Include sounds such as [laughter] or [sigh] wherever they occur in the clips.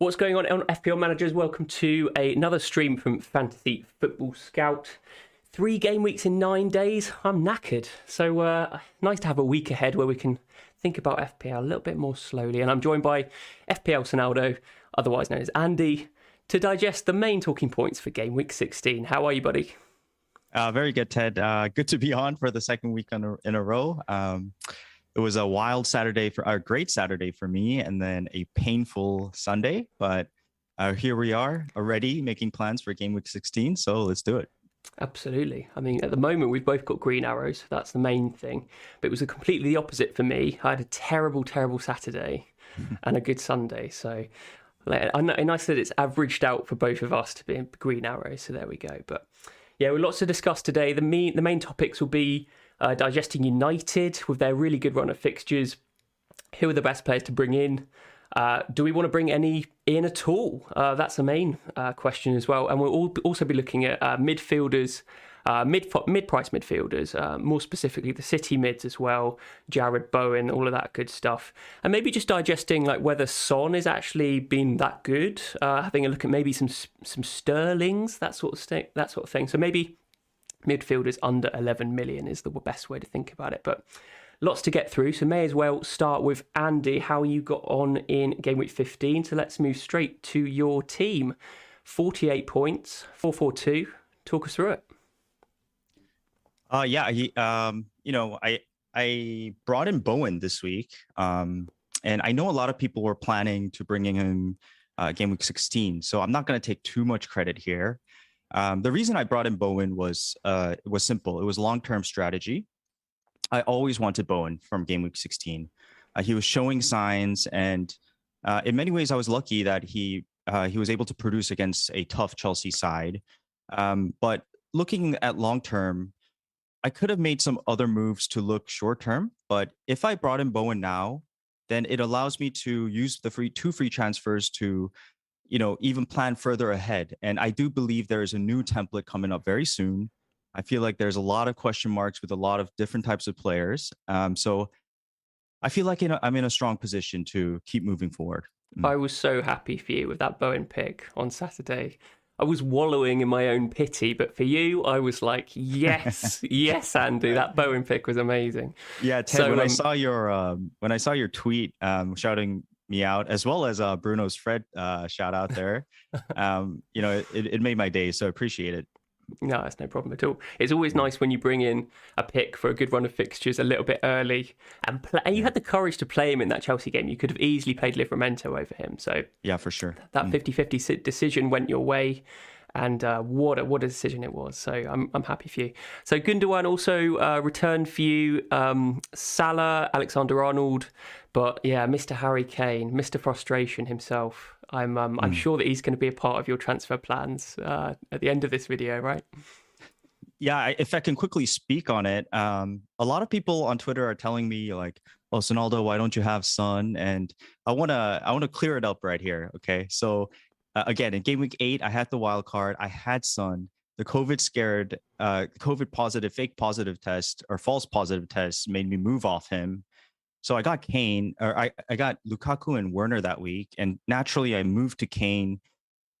What's going on FPL managers? Welcome to a, another stream from Fantasy Football Scout. Three game weeks in nine days. I'm knackered. So uh, nice to have a week ahead where we can think about FPL a little bit more slowly. And I'm joined by FPL Sonaldo, otherwise known as Andy, to digest the main talking points for game week 16. How are you, buddy? Uh, very good, Ted. Uh, good to be on for the second week in a, in a row. Um, it was a wild Saturday for a great Saturday for me, and then a painful Sunday. But uh, here we are already making plans for game week 16. So let's do it. Absolutely. I mean, at the moment, we've both got green arrows. That's the main thing. But it was completely the opposite for me. I had a terrible, terrible Saturday [laughs] and a good Sunday. So and I said it's averaged out for both of us to be in green arrows. So there we go. But yeah, we've lots to discuss today. The main, the main topics will be uh, digesting United with their really good run of fixtures. Who are the best players to bring in? Uh, do we want to bring any in at all? Uh, that's the main uh, question as well. And we'll also be looking at uh, midfielders, uh, mid mid price midfielders, more specifically the City mids as well, Jarrod Bowen, all of that good stuff, and maybe just digesting like whether Son is actually been that good. having a look at maybe some some Sterlings, that sort of that sort of thing. So maybe midfielders under 11 million is the best way to think about it. But lots to get through, so may as well start with Andy. How you got on in game week 15? So let's move straight to your team. 48 points, 442. Talk us through it. Uh, yeah, he, um, you know, I I brought in Bowen this week, um, and I know a lot of people were planning to bring in him uh, game week 16, so I'm not going to take too much credit here. Um, the reason I brought in Bowen was uh, was simple. It was long term strategy. I always wanted Bowen from game week 16. Uh, he was showing signs, and uh, in many ways, I was lucky that he uh, he was able to produce against a tough Chelsea side. Um, but looking at long term, I could have made some other moves to look short term. But if I brought in Bowen now, then it allows me to use the free two free transfers to you know, even plan further ahead. And I do believe there is a new template coming up very soon. I feel like there's a lot of question marks with a lot of different types of players. Um, so I feel like in a, I'm in a strong position to keep moving forward. Mm. I was so happy for you with that Bowen pick on Saturday. I was wallowing in my own pity, but for you, I was like, yes, [laughs] yes, Andy, that Bowen pick was amazing. Yeah, Ted. So, when um, I saw your um, when I saw your tweet um, shouting me out, as well as uh, Bruno's Fred uh, shout out there. [laughs] um, you know, it, it made my day, so appreciate it. No, that's no problem at all. It's always nice when you bring in a pick for a good run of fixtures a little bit early, and play. And you had the courage to play him in that Chelsea game. You could have easily played Livramento over him. So yeah, for sure. That 50-50 mm. decision went your way and uh, what a, what a decision it was. So I'm I'm happy for you. So Gundogan also uh, returned for you. Um, Salah, Alexander Arnold, but yeah, Mr. Harry Kane, Mr. Frustration himself. I'm um, mm. I'm hmm. sure that he's going to be a part of your transfer plans uh, at the end of this video, right? Yeah, if I can quickly speak on it, um, a lot of people on Twitter are telling me like, "Oh, Sonaldo, why don't you have Son?" And I wanna I wanna clear it up right here. Okay, so uh, again, in game week eight, I had the wild card. I had Son. The COVID scared, uh, COVID positive, fake positive test or false positive test made me move off him. So I got Kane, or I, I got Lukaku and Werner that week, and naturally I moved to Kane,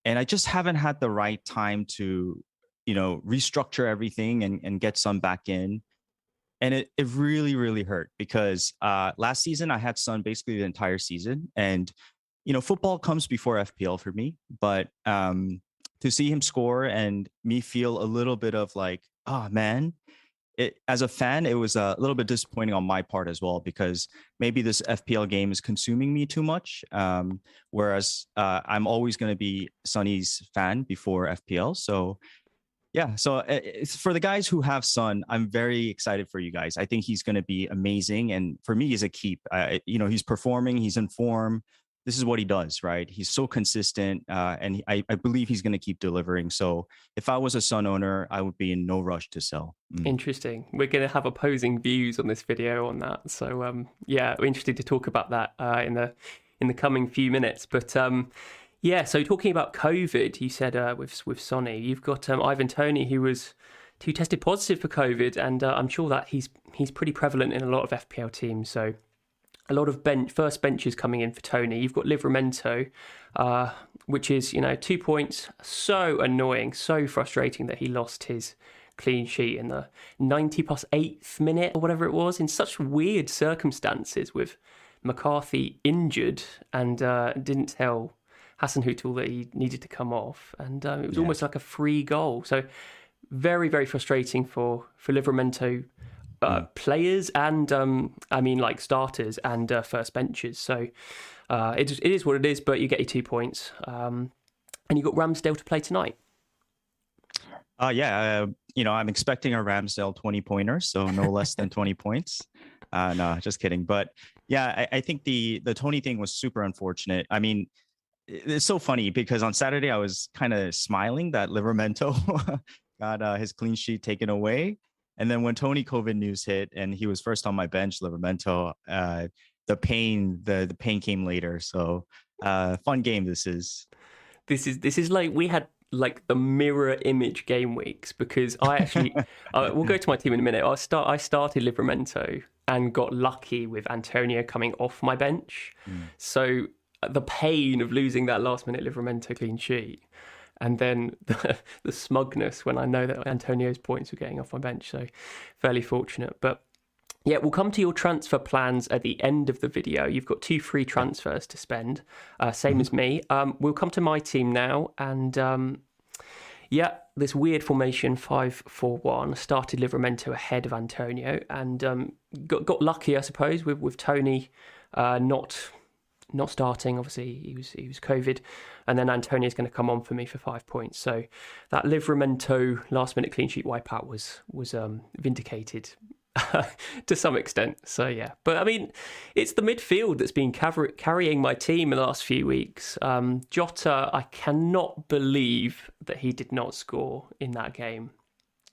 and I just haven't had the right time to, you know, restructure everything and and get some back in, and it it really really hurt because uh, last season I had Son basically the entire season, and you know, football comes before FPL for me, but um, to see him score and me feel a little bit of like, oh man, it, as a fan, it was a little bit disappointing on my part as well because maybe this FPL game is consuming me too much. Um, whereas uh, I'm always going to be Sonny's fan before FPL. So, yeah. So uh, for the guys who have Son, I'm very excited for you guys. I think he's going to be amazing, and for me, he's a keep. You know, he's performing, he's in form this is what he does, right? He's so consistent, uh, and I, I, believe he's going to keep delivering. So if I was a Son owner, I would be in no rush to sell. Mm. Interesting. We're going to have opposing views on this video on that. So um, yeah, we're interested to talk about that uh, in the in the coming few minutes. But um, yeah, so talking about COVID, you said uh, with with Sonny, you've got um, Ivan Toney who was who tested positive for COVID, and uh, I'm sure that he's he's pretty prevalent in a lot of FPL teams. So a lot of bench first benches coming in for Toney. You've got Livramento, uh, which is you know two points. So annoying, so frustrating that he lost his clean sheet in the 90 plus eighth minute or whatever it was in such weird circumstances with McCarthy injured and uh, didn't tell Hassan Hasenhüttl that he needed to come off, and um, it was yeah. almost like a free goal. So very very frustrating for for Livramento uh, mm. players and um, I mean like starters and uh, first benches. So uh, it, it is what it is, but you get your two points. Um, and you got Ramsdale to play tonight. Uh, yeah, uh, you know, I'm expecting a Ramsdale 20 pointer, so no [laughs] less than 20 points. Uh, no, just kidding. But yeah, I, I think the the Toney thing was super unfortunate. I mean, it's so funny because on Saturday I was kind of smiling that Livramento [laughs] got uh, his clean sheet taken away. And then when Toney COVID news hit and he was first on my bench, Livramento, uh, the pain, the the pain came later. So uh, fun game this is. This is this is like we had like the mirror image game weeks because I actually [laughs] uh, we'll go to my team in a minute. I start I started Livramento and got lucky with Antonio coming off my bench. Mm. So the pain of losing that last minute Livramento clean sheet and then [laughs] the, the smugness when I know that Antonio's points were getting off my bench. So fairly fortunate. But yeah, we'll come to your transfer plans at the end of the video. You've got two free transfers to spend, uh, same mm-hmm. as me. Um, we'll come to my team now, and um, yeah, this weird formation five four one started Livramento ahead of Antonio, and um, got got lucky, I suppose, with with Toney uh, not not starting. Obviously, he was he was COVID, and then Antonio's going to come on for me for five points. So that Livramento last minute clean sheet wipeout was was um, vindicated [laughs] to some extent. So yeah, but I mean, it's the midfield that's been cav- carrying my team in the last few weeks. Um, Jota, I cannot believe that he did not score in that game.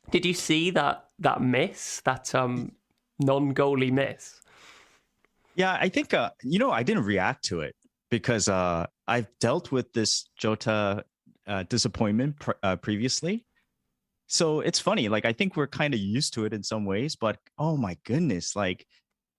Did you see that that miss, that um, non-goalie miss? Yeah, I think uh, you know I didn't react to it because uh, I've dealt with this Jota uh, disappointment pr- uh, previously. So it's funny. Like I think we're kind of used to it in some ways, but oh my goodness, like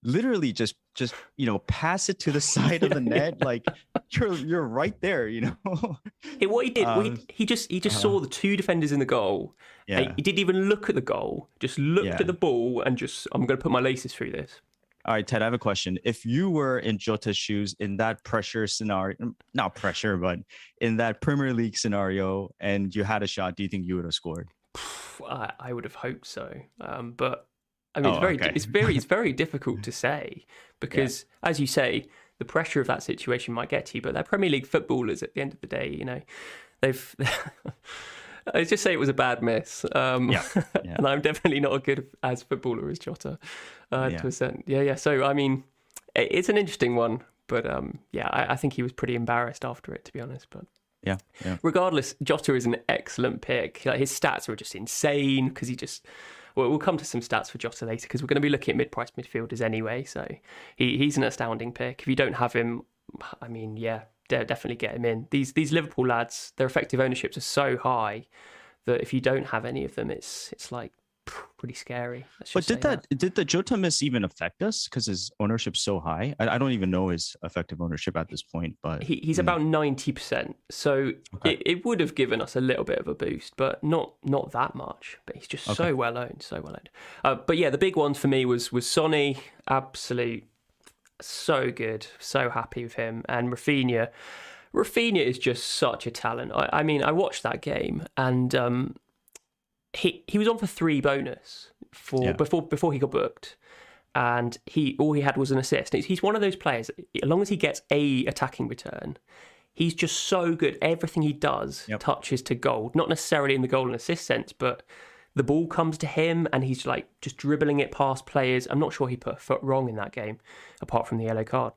literally just just you know pass it to the [laughs] side of the [laughs] net like you're you're right there you know hey, what he did um, he, he just he just uh, saw the two defenders in the goal yeah. he didn't even look at the goal just looked yeah. at the ball and just i'm going to put my laces through this all right, Ted, I have a question. If you were in Jota's shoes in that pressure scenario, not pressure, but in that Premier League scenario, and you had a shot, do you think you would have scored? I, would have hoped so. Um, but I mean, oh, it's very, okay. it's very, it's very [laughs] difficult to say because, yeah. as you say, the pressure of that situation might get to you. But they're Premier League footballers at the end of the day. You know, they've. [laughs] I just say it was a bad miss. Um, yeah, [laughs] yeah. and I'm definitely not a good as footballer as Jota uh, yeah. to a certain. Yeah, yeah. So I mean, it's an interesting one, but um, yeah, I, I, think he was pretty embarrassed after it, to be honest. But yeah, yeah. Regardless, Jota is an excellent pick. Like, his stats were just insane because he just Well, we'll come to some stats for Jota later because we're going to be looking at mid-priced midfielders anyway. So he, he's an astounding pick. If you don't have him, I mean, yeah, definitely get him in. These these Liverpool lads, their effective ownerships are so high that if you don't have any of them, it's it's like pretty scary. But did that, that, did the Jota miss even affect us because his ownership's so high? I, I, don't even know his effective ownership at this point, but he, he's mm. about ninety percent. So okay. it, it would have given us a little bit of a boost, but not not that much. But he's just okay. so well owned, so well owned. Uh, but yeah, the big one for me was was Sonny, absolute, so good, so happy with him, and Raphinha. Raphinha is just such a talent. I, I mean, I watched that game and. Um, he he was on for three bonus for yeah. before before he got booked, and he all he had was an assist. He's one of those players. As long as he gets a attacking return, he's just so good. Everything he does yep. touches to gold. Not necessarily in the goal and assist sense, but the ball comes to him and he's like just dribbling it past players. I'm not sure he put a foot wrong in that game, apart from the yellow card.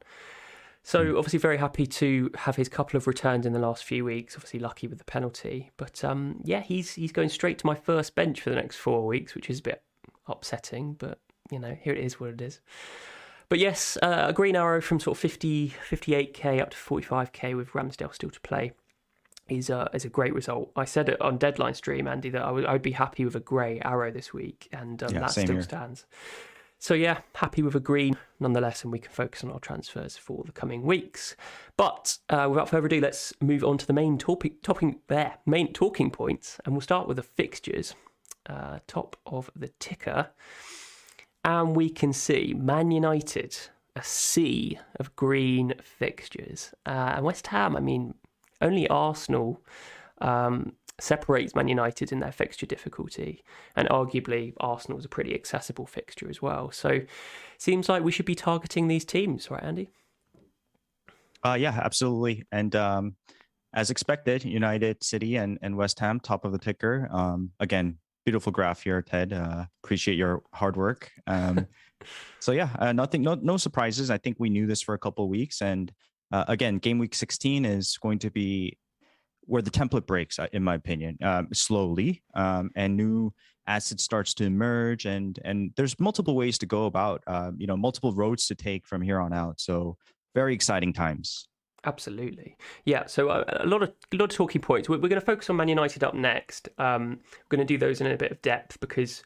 So hmm. obviously very happy to have his couple of returns in the last few weeks. Obviously lucky with the penalty, but um, yeah, he's he's going straight to my first bench for the next four weeks, which is a bit upsetting, but you know here it is what it is. But yes, uh, a green arrow from sort of 50, 58k up to 45k with Ramsdale still to play is a, is a great result. I said it on deadline stream, Andy, that I would, I would be happy with a grey arrow this week, and um, yeah, that still here. stands. So yeah, happy with a green nonetheless, and we can focus on our transfers for the coming weeks. But uh, without further ado, let's move on to the main topic, topping there, main talking points, and we'll start with the fixtures. Uh, top of the ticker, and we can see Man United a sea of green fixtures, uh, and West Ham. I mean, only Arsenal um, separates Man United in their fixture difficulty, and arguably Arsenal is a pretty accessible fixture as well. So, seems like we should be targeting these teams, right, Andy? Uh, yeah, absolutely. And um, as expected, United, City, and, and West Ham, top of the ticker. Um, again, beautiful graph here, Ted. Uh, appreciate your hard work. Um, [laughs] so yeah, uh, nothing, no, no surprises. I think we knew this for a couple of weeks, and uh, again, game week 16 is going to be where the template breaks, uh, in my opinion, um, slowly, um, and new acid starts to emerge, and and there's multiple ways to go about, uh, you know, multiple roads to take from here on out. So very exciting times. Absolutely, yeah. So uh, a lot of a lot of talking points. We're, we're going to focus on Man United up next. Um, we're going to do those in a bit of depth because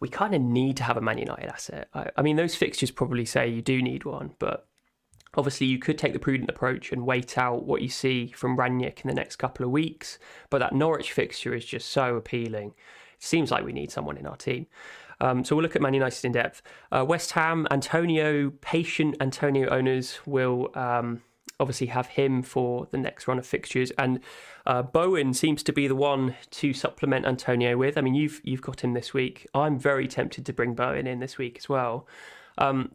we kind of need to have a Man United asset. I, I mean, those fixtures probably say you do need one, but Obviously, you could take the prudent approach and wait out what you see from Rangnick in the next couple of weeks, but that Norwich fixture is just so appealing. It seems like we need someone in our team. Um, so we'll look at Man United in depth. Uh, West Ham, Antonio, patient Antonio owners will um, obviously have him for the next run of fixtures, and uh, Bowen seems to be the one to supplement Antonio with. I mean, you've you've got him this week. I'm very tempted to bring Bowen in this week as well. Um,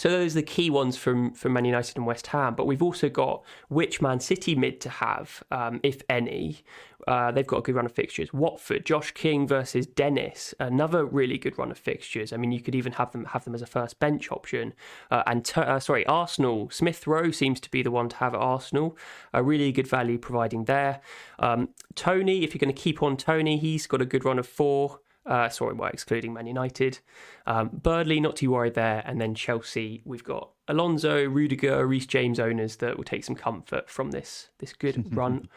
so those are the key ones from from Man United and West Ham. But we've also got which Man City mid to have, um, if any. Uh, they've got a good run of fixtures. Watford, Josh King versus Dennis, another really good run of fixtures. I mean, you could even have them have them as a first bench option. Uh, and t- uh, sorry, Arsenal, Smith Rowe seems to be the one to have at Arsenal. A really good value providing there. Um, Toney, if you're going to keep on Toney, he's got a good run of four. Uh, sorry, well, excluding Man United. Um, Burnley, not too worried there. And then Chelsea, we've got Alonso, Rudiger, Reece James owners that will take some comfort from this this good [laughs] run,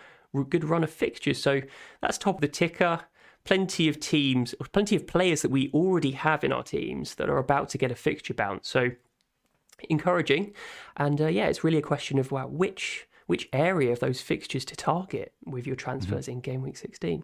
good run of fixtures. So that's top of the ticker. Plenty of teams, plenty of players that we already have in our teams that are about to get a fixture bounce. So encouraging. And uh, yeah, it's really a question of well, which which area of those fixtures to target with your transfers mm-hmm. in game week 16.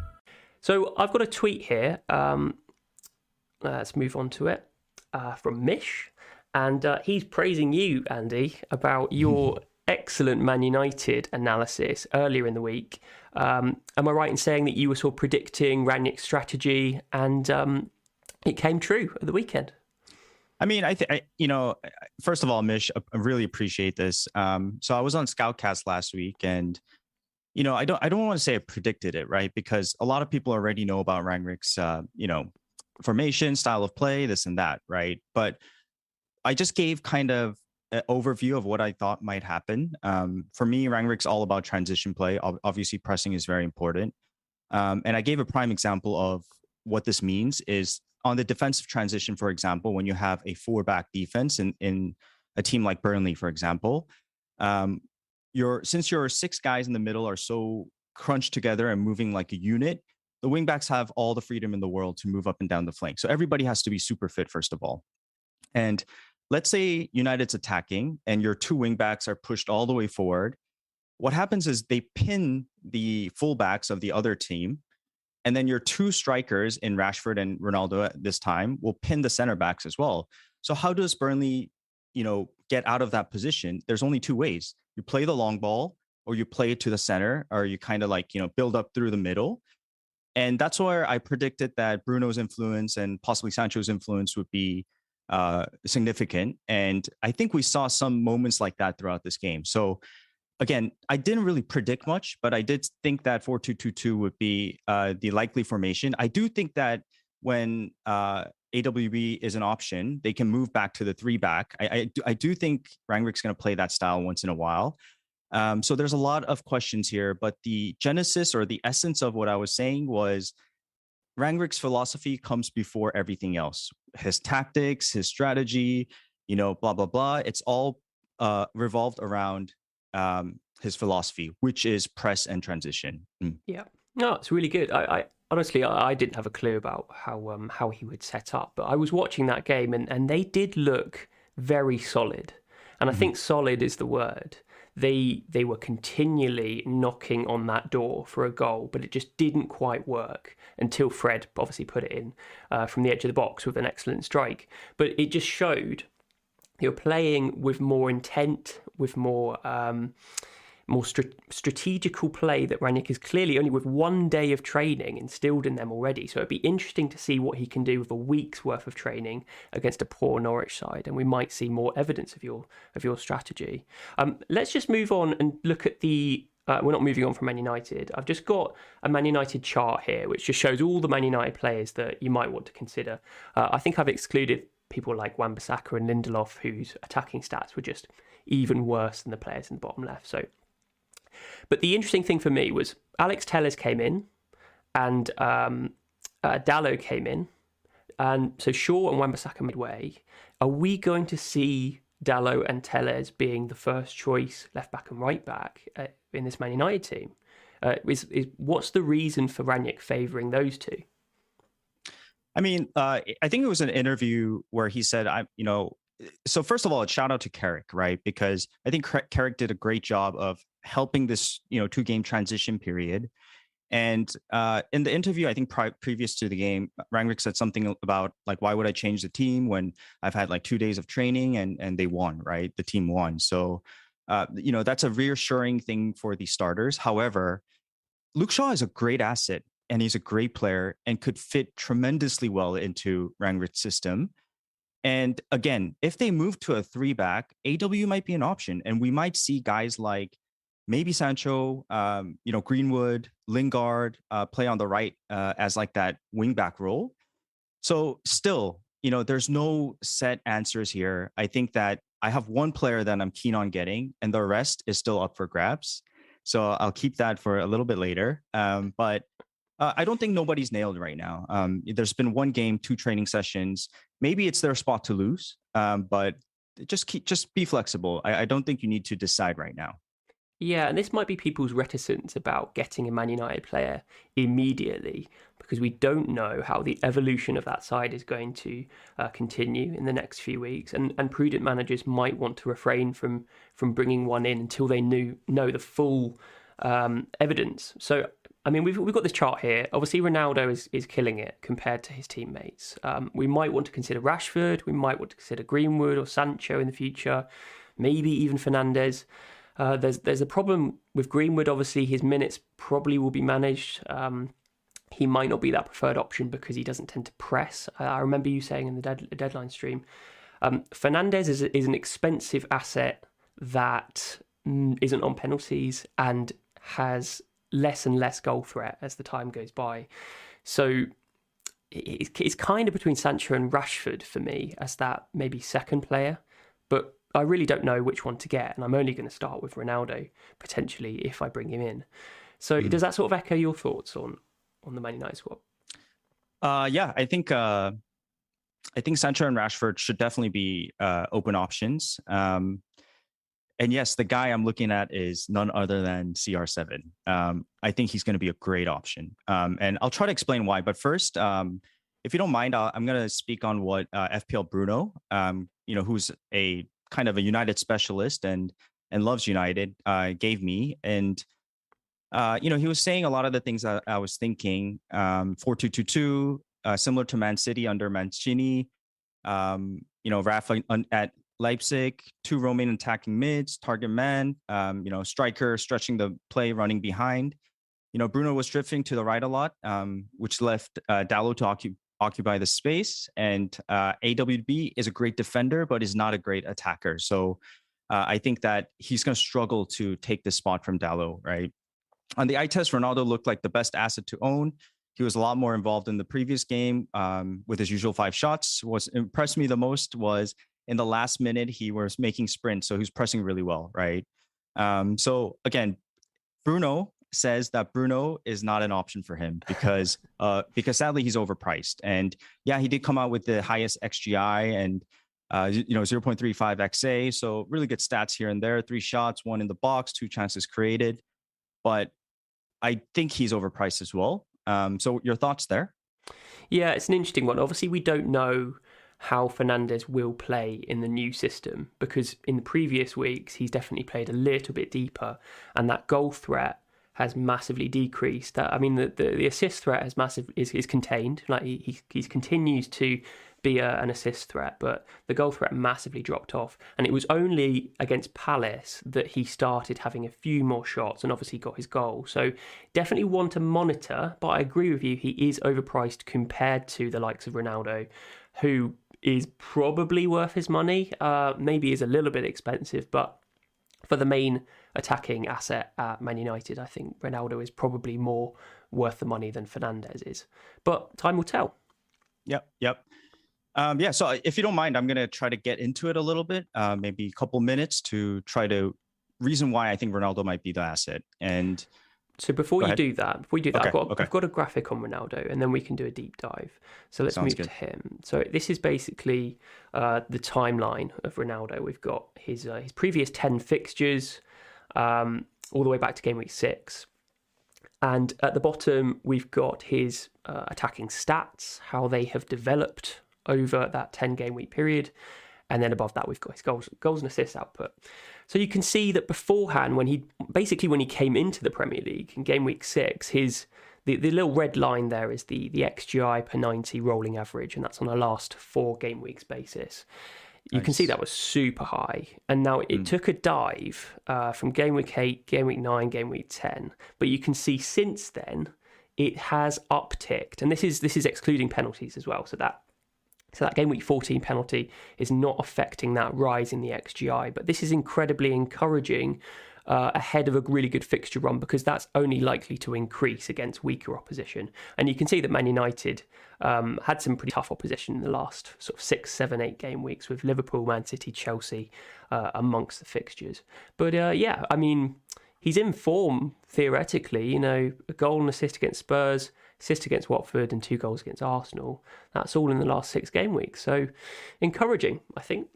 So I've got a tweet here. Um, let's move on to it uh, from Mish, and uh, he's praising you, Andy, about [laughs] your excellent Man United analysis earlier in the week. Um, am I right in saying that you were sort of predicting Rangnick's strategy, and um, it came true at the weekend? I mean, I think you know. First of all, Mish, I really appreciate this. Um, so I was on Scoutcast last week, and you know, I don't I don't want to say I predicted it, right? Because a lot of people already know about Rangnick's uh, you know, formation, style of play, this and that, right? But I just gave kind of an overview of what I thought might happen. Um, for me, Rangnick's all about transition play. Obviously, pressing is very important. Um, and I gave a prime example of what this means is on the defensive transition, for example, when you have a four back defense in, in a team like Burnley, for example, um, your since your six guys in the middle are so crunched together and moving like a unit, the wingbacks have all the freedom in the world to move up and down the flank. So everybody has to be super fit first of all. And let's say United's attacking and your two wingbacks are pushed all the way forward. What happens is they pin the fullbacks of the other team. And then your two strikers in Rashford and Ronaldo at this time will pin the center backs as well. So how does Burnley, you know, get out of that position? There's only two ways you play the long ball or you play it to the center or you kind of like you know build up through the middle. And that's where i predicted that bruno's influence and possibly sancho's influence would be uh, significant and i think we saw some moments like that throughout this game. So again i didn't really predict much but i did think that 4222 would be uh, the likely formation. I do think that when uh, AWB is an option, they can move back to the three back. I, I, do, I do think Rangnick's going to play that style once in a while. Um, so there's a lot of questions here, but the genesis or the essence of what I was saying was Rangnick's philosophy comes before everything else. His tactics, his strategy, you know, blah blah blah. It's all uh, revolved around um, his philosophy, which is press and transition. Mm. Yeah, no, it's really good. I, I honestly, I, didn't have a clue about how um, how he would set up, but I was watching that game and, and they did look very solid, and I mm-hmm. think solid is the word. They they were continually knocking on that door for a goal, but it just didn't quite work until Fred obviously put it in uh, from the edge of the box with an excellent strike. But it just showed you're playing with more intent, with more. Um, more strategical play that Rangnick is clearly only with one day of training instilled in them already. So it'd be interesting to see what he can do with a week's worth of training against a poor Norwich side, and we might see more evidence of your of your strategy. Um, let's just move on and look at the. Uh, we're not moving on from Man United. I've just got a Man United chart here, which just shows all the Man United players that you might want to consider. Uh, I think I've excluded people like Wan-Bissaka and Lindelof, whose attacking stats were just even worse than the players in the bottom left. So but the interesting thing for me was Alex Telles came in and um, uh, Dalot came in. And so Shaw and Wan-Bissaka midway. Are we going to see Dalot and Telles being the first choice left back and right back uh, in this Man United team? Uh, is, is what's the reason for Rangnick favouring those two? I mean, uh, I think it was an interview where he said, "I, you know, so first of all, a shout out to Carrick, right? Because I think Carrick did a great job of helping this, you know, two game transition period. And uh, in the interview, I think pri- previous to the game, Rangnick said something about like, why would I change the team when I've had like two days of training and and they won, right? The team won. So, uh, you know, that's a reassuring thing for the starters. However, Luke Shaw is a great asset and he's a great player and could fit tremendously well into Rangnick's system. And again, if they move to a three back, AW might be an option. And we might see guys like maybe Sancho, um, you know, Greenwood, Lingard uh, play on the right uh, as like that wing back role. So still, you know, there's no set answers here. I think that I have one player that I'm keen on getting, and the rest is still up for grabs. So I'll keep that for a little bit later. Um, but uh, I don't think nobody's nailed right now. Um, there's been one game, two training sessions. Maybe it's their spot to lose, um, but just keep just be flexible. I, I don't think you need to decide right now. Yeah, and this might be people's reticence about getting a Man United player immediately because we don't know how the evolution of that side is going to uh, continue in the next few weeks, and and prudent managers might want to refrain from from bringing one in until they knew know the full um, evidence. So. I mean, we've we've got this chart here. Obviously, Ronaldo is, is killing it compared to his teammates. Um, we might want to consider Rashford. We might want to consider Greenwood or Sancho in the future. Maybe even Fernandes. Uh, there's there's a problem with Greenwood. Obviously, his minutes probably will be managed. Um, he might not be that preferred option because he doesn't tend to press. Uh, I remember you saying in the dead, deadline stream, um, Fernandes is, is an expensive asset that isn't on penalties and has less and less goal threat as the time goes by. So it's kind of between Sancho and Rashford for me as that maybe second player, but I really don't know which one to get, and I'm only going to start with Ronaldo potentially if I bring him in. So mm. does that sort of echo your thoughts on on the Man United squad? Uh, yeah, I think uh, I think Sancho and Rashford should definitely be uh, open options. Um, and yes, the guy I'm looking at is none other than CR7. Um, I think he's going to be a great option, um, and I'll try to explain why. But first, um, if you don't mind, i am going to speak on what uh, FPL Bruno, um, you know, who's a kind of a United specialist and and loves United, uh, gave me. And uh, you know, he was saying a lot of the things I, I was thinking. Um, four two two two, uh, similar to Man City under Mancini. Um, you know, Rafa at Leipzig, two Romanian attacking mids, target man. Um, you know, striker stretching the play, running behind. You know, Bruno was drifting to the right a lot, um, which left uh, Dalot to occupy the space. And uh, AWB is a great defender, but is not a great attacker. So uh, I think that he's going to struggle to take this spot from Dalot, right? On the eye test, Ronaldo looked like the best asset to own. He was a lot more involved in the previous game um, with his usual five shots. What impressed me the most was in the last minute, he was making sprints. So he was pressing really well, right? Um, so again, Bruno says that Bruno is not an option for him because [laughs] uh, because sadly he's overpriced. And yeah, he did come out with the highest XGI and uh, you know 0.35 XA, so really good stats here and there. Three shots, one in the box, two chances created. But I think he's overpriced as well. Um, so your thoughts there? Yeah, it's an interesting one. Obviously, we don't know how Fernandes will play in the new system because in the previous weeks he's definitely played a little bit deeper, and that goal threat has massively decreased. I mean, the, the, the assist threat has massive is, is contained. Like he, he he's continues to be a, an assist threat, but the goal threat massively dropped off. And it was only against Palace that he started having a few more shots and obviously got his goal. So definitely one to monitor. But I agree with you, he is overpriced compared to the likes of Ronaldo, who is probably worth his money. Uh, maybe is a little bit expensive, but for the main attacking asset at Man United, I think Ronaldo is probably more worth the money than Fernandes is. But time will tell. Yep, yep. Um, yeah, so if you don't mind, I'm going to try to get into it a little bit, uh, maybe a couple minutes to try to reason why I think Ronaldo might be the asset. And so before you do that, before you do that, okay, I've, got, okay. I've got a graphic on Ronaldo, and then we can do a deep dive. So let's Sounds move good. to him. So this is basically uh, the timeline of Ronaldo. We've got his uh, his previous ten fixtures, um, all the way back to game week six. And at the bottom, we've got his uh, attacking stats, how they have developed over that 10 game week period. And then above that, we've got his goals, goals and assists output. So you can see that beforehand, when he basically when he came into the Premier League in game week six, his the, the little red line there is the the XGI per 90 rolling average, and that's on a last four game weeks basis you nice. can see that was super high. And now it mm. took a dive uh, from game week eight, game week nine, game week 10. But you can see since then it has upticked. And this is this is excluding penalties as well. So that so that game week 14 penalty is not affecting that rise in the XGI. But this is incredibly encouraging uh, ahead of a really good fixture run because that's only likely to increase against weaker opposition. And you can see that Man United um, had some pretty tough opposition in the last sort of six, seven, eight game weeks with Liverpool, Man City, Chelsea uh, amongst the fixtures. But uh, yeah, I mean, he's in form theoretically. You know, a goal and assist against Spurs, assist against Watford, and two goals against Arsenal. That's all in the last six game weeks. So encouraging, I think.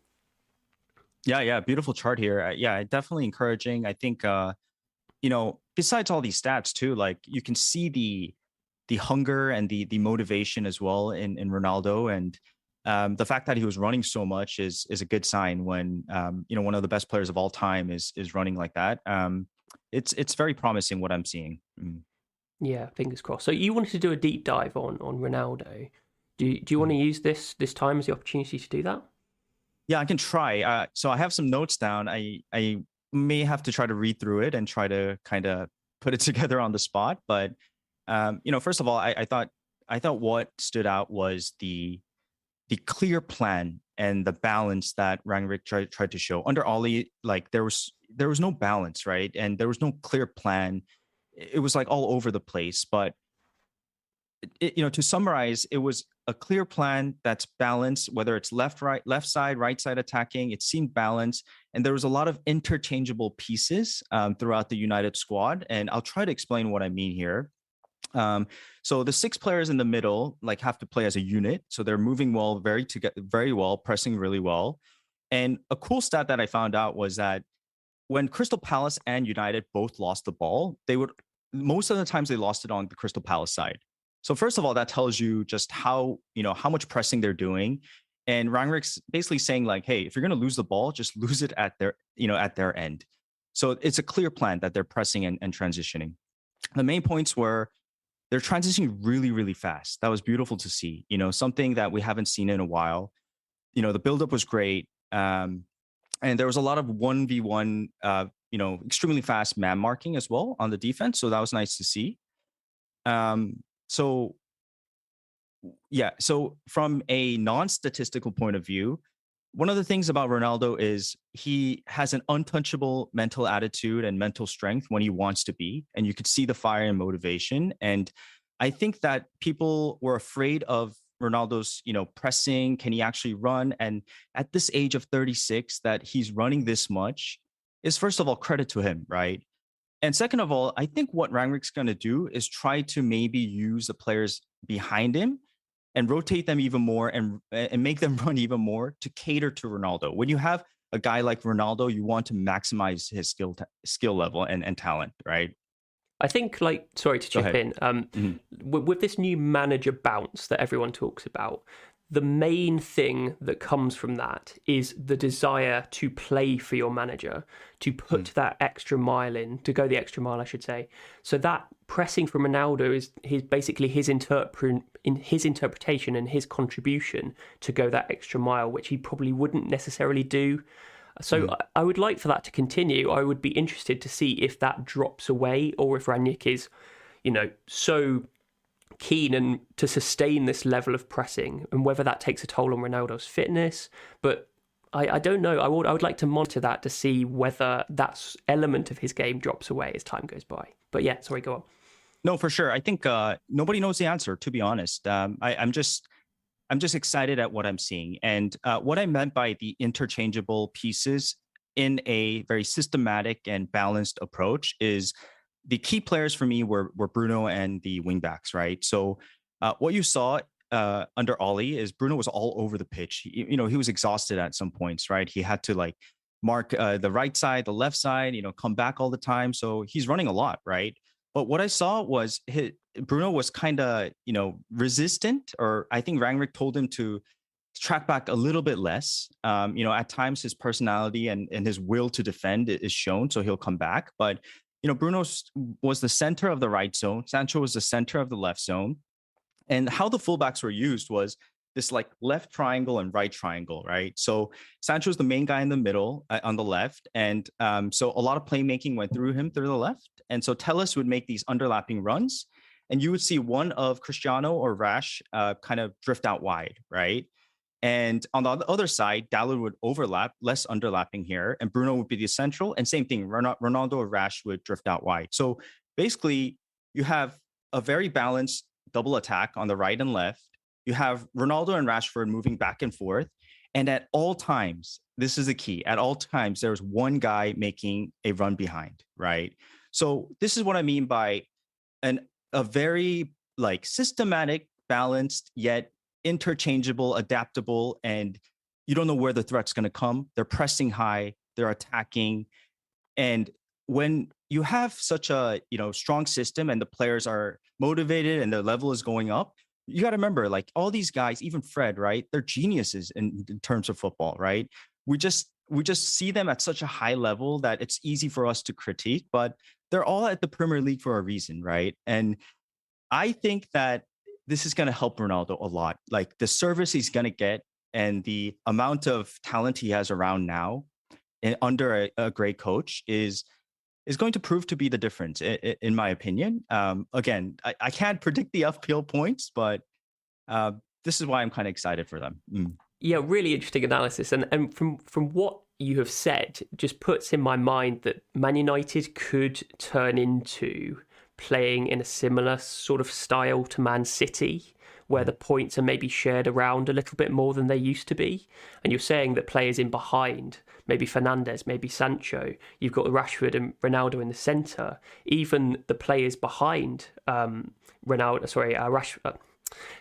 Yeah, yeah, beautiful chart here. Uh, yeah, definitely encouraging. I think, uh, you know, besides all these stats too, like you can see the the hunger and the the motivation as well in in Ronaldo and um, the fact that he was running so much is is a good sign when um, you know one of the best players of all time is is running like that. Um, it's it's very promising what I'm seeing. Mm. Yeah, fingers crossed. So you wanted to do a deep dive on on Ronaldo. Do you, do you want to mm. use this this time as the opportunity to do that? Yeah, I can try. Uh, so I have some notes down. I I may have to try to read through it and try to kind of put it [laughs] together on the spot. But um, you know, first of all, I, I thought I thought what stood out was the the clear plan and the balance that Rangnick tried, tried to show under Ole. Like there was there was no balance, right? And there was no clear plan. It was like all over the place. But it, you know, to summarize, it was a clear plan that's balanced, whether it's left, right, left side, right side attacking. It seemed balanced, and there was a lot of interchangeable pieces um, throughout the United squad. And I'll try to explain what I mean here. Um, so the six players in the middle like have to play as a unit, so they're moving well, very to get very well, pressing really well. And a cool stat that I found out was that when Crystal Palace and United both lost the ball, they would most of the times they lost it on the Crystal Palace side. So first of all, that tells you just how you know how much pressing they're doing. And Rangnick's basically saying like, hey, if you're going to lose the ball, just [laughs] lose it at their you know at their end. So it's a clear plan that they're pressing and, and transitioning. The main points were they're transitioning really, really fast. That was beautiful to see. You know, something that we haven't seen in a while. You know, the buildup was great. Um, and there was a lot of 1v1, uh, you know, extremely fast man marking as well on the defense. So that was nice to see. Um, so, yeah. So, from a non statistical point of view, one of the things about Ronaldo is he has an untouchable mental attitude and mental strength when he wants to be. And you could see the fire and motivation. And I think that people were afraid of Ronaldo's, you know, pressing. Can he actually run? And at this age of 36, that he's running this much is first of all credit to him, right? And second of all, I think what Rangnick's going to do is try to maybe use the players behind him and rotate them even more and and make them [laughs] run even more to cater to Ronaldo. When you have a guy like Ronaldo, you want to maximize his skill skill level and, and talent, right? I think, like, sorry to chip in, um, mm-hmm. with, with this new manager bounce that everyone talks about, the main thing that comes from that is the desire to play for your manager, to put mm. that extra mile in, to go the extra mile, I should say. So that pressing from Ronaldo is his basically his interpret in his interpretation and his contribution to go that extra mile, which he probably wouldn't necessarily do. So mm. I would like for that to continue. I would be interested to see if that drops away or if Rangnick is, you know, so keen and to sustain this level of pressing and whether that takes a toll on Ronaldo's fitness. But I, I don't know. I would I would like to monitor that to see whether that element of his game drops away as time goes by. But yeah, sorry, go on. No, for sure. I think uh, nobody knows the answer. To be honest, um, I, I'm just I'm just excited at what I'm seeing, and uh, what I meant by the interchangeable pieces in a very systematic and balanced approach is the key players for me were were Bruno and the wingbacks, right? So uh, what you saw uh, under Ole is Bruno was all over the pitch. He, you know, he was exhausted at some points, right? He had to like mark uh, the right side, the left side, you know, come back all the time. So he's running a lot, right? But what I saw was his, Bruno was kind of, you know, resistant, or I think Rangnick told him to track back a little bit less. Um, you know, at times his personality and, and his will to defend is shown, so he'll come back. But you know, Bruno was the center of the right zone. Sancho was the center of the left zone. And how the fullbacks were used was this like left triangle and right triangle, right? So Sancho was the main guy in the middle uh, on the left. And um, so a lot of playmaking went through him through the left. And so Telles would make these underlapping runs. And you would see one of Cristiano or Rash uh, kind of drift out wide, right? And on the other side, Dalot would overlap, less underlapping here, and Bruno would be the central. And same thing, Ronaldo or Rash would drift out wide. So basically, you have a very balanced double attack on the right and left. You have Ronaldo and Rashford moving back and forth. And at all times, this is the key. At all times, there's one guy making a run behind, right? So this is what I mean by an a very like systematic, balanced, yet interchangeable, adaptable, and you don't know where the threat's going to come. They're pressing high, they're attacking, and when you have such a you know strong system and the players are motivated and their level is going up, you got to remember like all these guys, even Fred, right? They're geniuses in, in terms of football, right? We just we just see them at such a high level that it's easy for us to critique, but they're all at the Premier League for a reason, right? And I think that this is going to help Ronaldo a lot. Like the service he's going to get and the amount of talent he has around now and under a, a great coach is is going to prove to be the difference, in, my opinion. Um, again, I, I, can't [laughs] predict the FPL points, but uh, this is why I'm kind of excited for them. Mm. Yeah, really interesting analysis, and and from from what you have said, just puts in my mind that Man United could turn into playing in a similar sort of style to Man City, where mm. the points are maybe shared around a little bit more than they used to be. And you're saying that players in behind, maybe Fernandes, maybe Sancho, you've got Rashford and Ronaldo in the centre, even the players behind um, Ronaldo, sorry, uh, Rashford. Uh,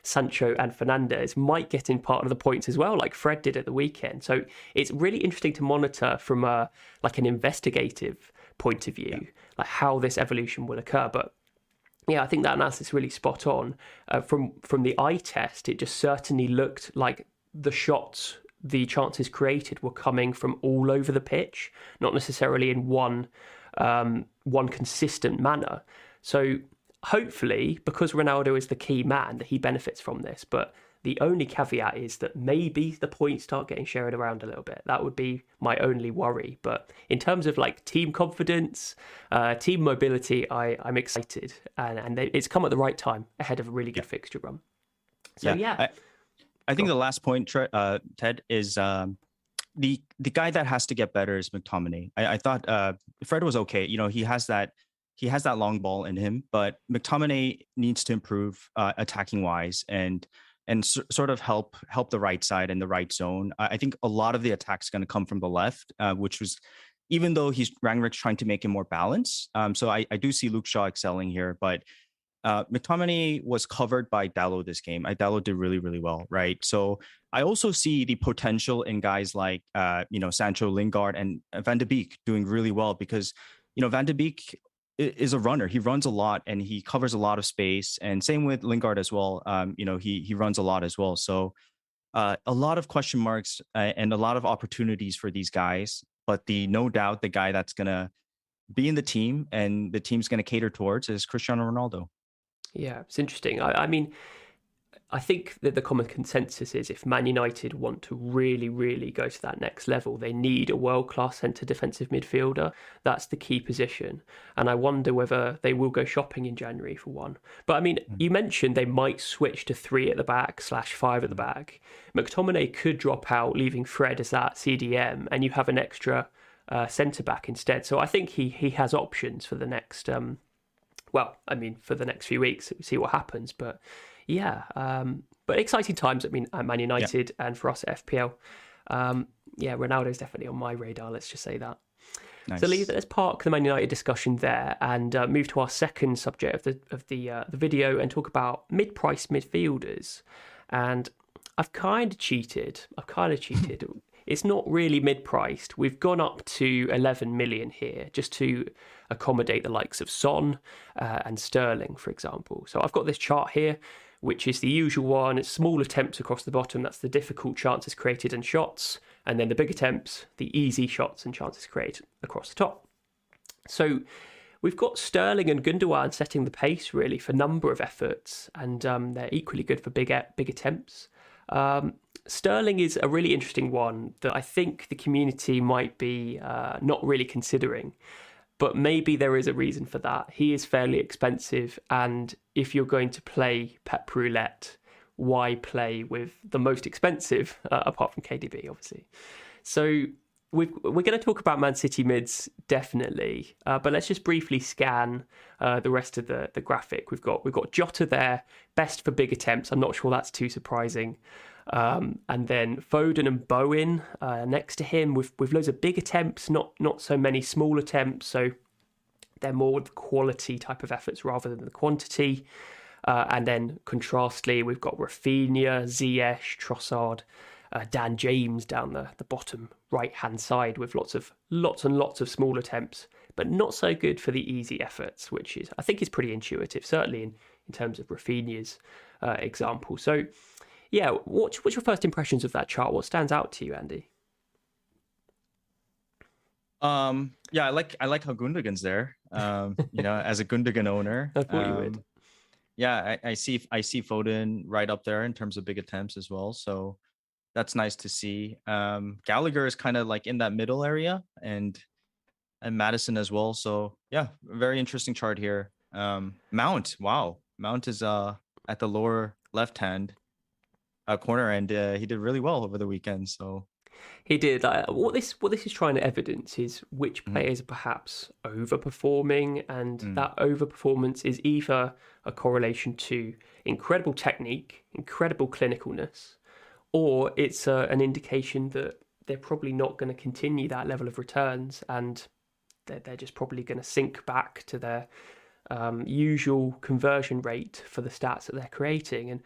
Sancho and Fernandes might get in part of the points as well, like Fred did at the weekend. So it's really interesting to monitor from a like an investigative point of view, yeah. like how this evolution will occur. But yeah, I think that analysis is really spot on. Uh, from from the eye test, it just certainly looked like the shots, the chances created were coming from all over the pitch, not necessarily in one um, one consistent manner. So hopefully, because Ronaldo is the key man, that he benefits from this. But the only caveat is that maybe the points start getting shared around a little bit. That would be my only worry. But in terms of like team confidence, uh, team mobility, I, I'm excited. And, and they, it's come at the right time ahead of a really good yeah. fixture run. So, yeah. yeah. I, I think the last point, uh, Ted, is um, the the guy that has to get better is McTominay. I, I thought uh, Fred was okay. You know, he has that he has that long ball in him, but McTominay needs to improve uh, attacking wise. And and s- sort of help help the right side and the right zone. I think a lot of the attacks going to come from the left, uh, which was even though he's Rangnick's trying to make him more balanced. Um, so I, I do see Luke Shaw excelling here, but uh, McTominay was covered by Dalot this game. I Dalot did really, really well, right? So I also see the potential in guys like, uh, you know, Sancho, Lingard, and Van de Beek doing really well because, you know, Van de Beek is a runner. He runs a lot and he covers a lot of space. And same with Lingard as well. Um, you know, he he runs a lot as well. So uh, a lot of question marks uh, and a lot of opportunities for these guys. But the no doubt the guy that's gonna be in the team and the team's gonna cater towards is Cristiano Ronaldo. Yeah, it's interesting. I, I mean, I think that the common consensus is if Man United want to really, really go to that next level, they need a world class centre defensive midfielder. That's the key position. And I wonder whether they will go shopping in January for one. But I mean, mm. you mentioned they might switch to three at the back slash five at the back. McTominay could drop out, leaving Fred as that CDM, and you have an extra uh, centre back instead. So I think he, he has options for the next. Um, well, I mean, for the next few weeks, see what happens. But yeah, um, but exciting times. I mean, at Man United yeah. and for us at FPL. Um, yeah, Ronaldo's definitely on my radar. Let's just say that. Nice. So Lee, let's park the Man United discussion there and uh, move to our second subject of the of the uh, the video and talk about mid-price midfielders. And I've kind of cheated. I've kind of cheated. It's not really mid-priced. We've gone up to 11 million here just to accommodate the likes of Son uh, and Sterling, for example. So I've got this chart here which is the usual one. It's small attempts across the bottom. That's the difficult chances created and shots. And then the big attempts, the easy shots and chances created across the top. So we've got Sterling and Gundogan setting the pace really for number of efforts, and um, they're equally good for big big attempts. Um, Sterling is a really interesting one that I think the community might be uh, not really considering but maybe there is a reason for that. He is fairly expensive, and if you're going to play Pep Roulette, why play with the most expensive, uh, apart from KDB, obviously? So we are going to talk about Man City mids definitely, uh, but let's just briefly scan uh, the rest of the, the graphic. We've got we've got Jota there, best for big attempts. I'm not sure that's too surprising. Um, and then Foden and Bowen uh, next to him with with loads of big attempts, not not so many small attempts. So they're more the quality type of efforts rather than the quantity. Uh, and then contrastly, we've got Raphinha, Ziyech, Trossard, uh, Dan James down the, the bottom right hand side with lots of lots and lots of small attempts, but not so good for the easy efforts, which is I think is pretty intuitive, certainly in, in terms of Raphinha's uh, example. So, yeah, what, what's your first impressions of that chart? What stands out to you, Andy? Um, yeah, I like I like how Gundogan's there. Um, you know, as a Gundogan owner, [laughs] I thought um, you would. Yeah, I, I see I see Foden right up there in terms of big attempts as well. So that's nice to see. Um, Gallagher is kind of like in that middle area, and and Maddison as well. So yeah, very interesting chart here. Um, Mount, wow, Mount is uh at the lower left hand uh, corner, and uh, he did really well over the weekend. So He did. Like, what this what this is trying to evidence is which players are perhaps overperforming, and that overperformance is either a correlation to incredible technique, incredible clinicalness, or it's uh, an indication that they're probably not going to continue that level of returns, and they're, they're just probably going to sink back to their um, usual conversion rate for the stats that they're creating, and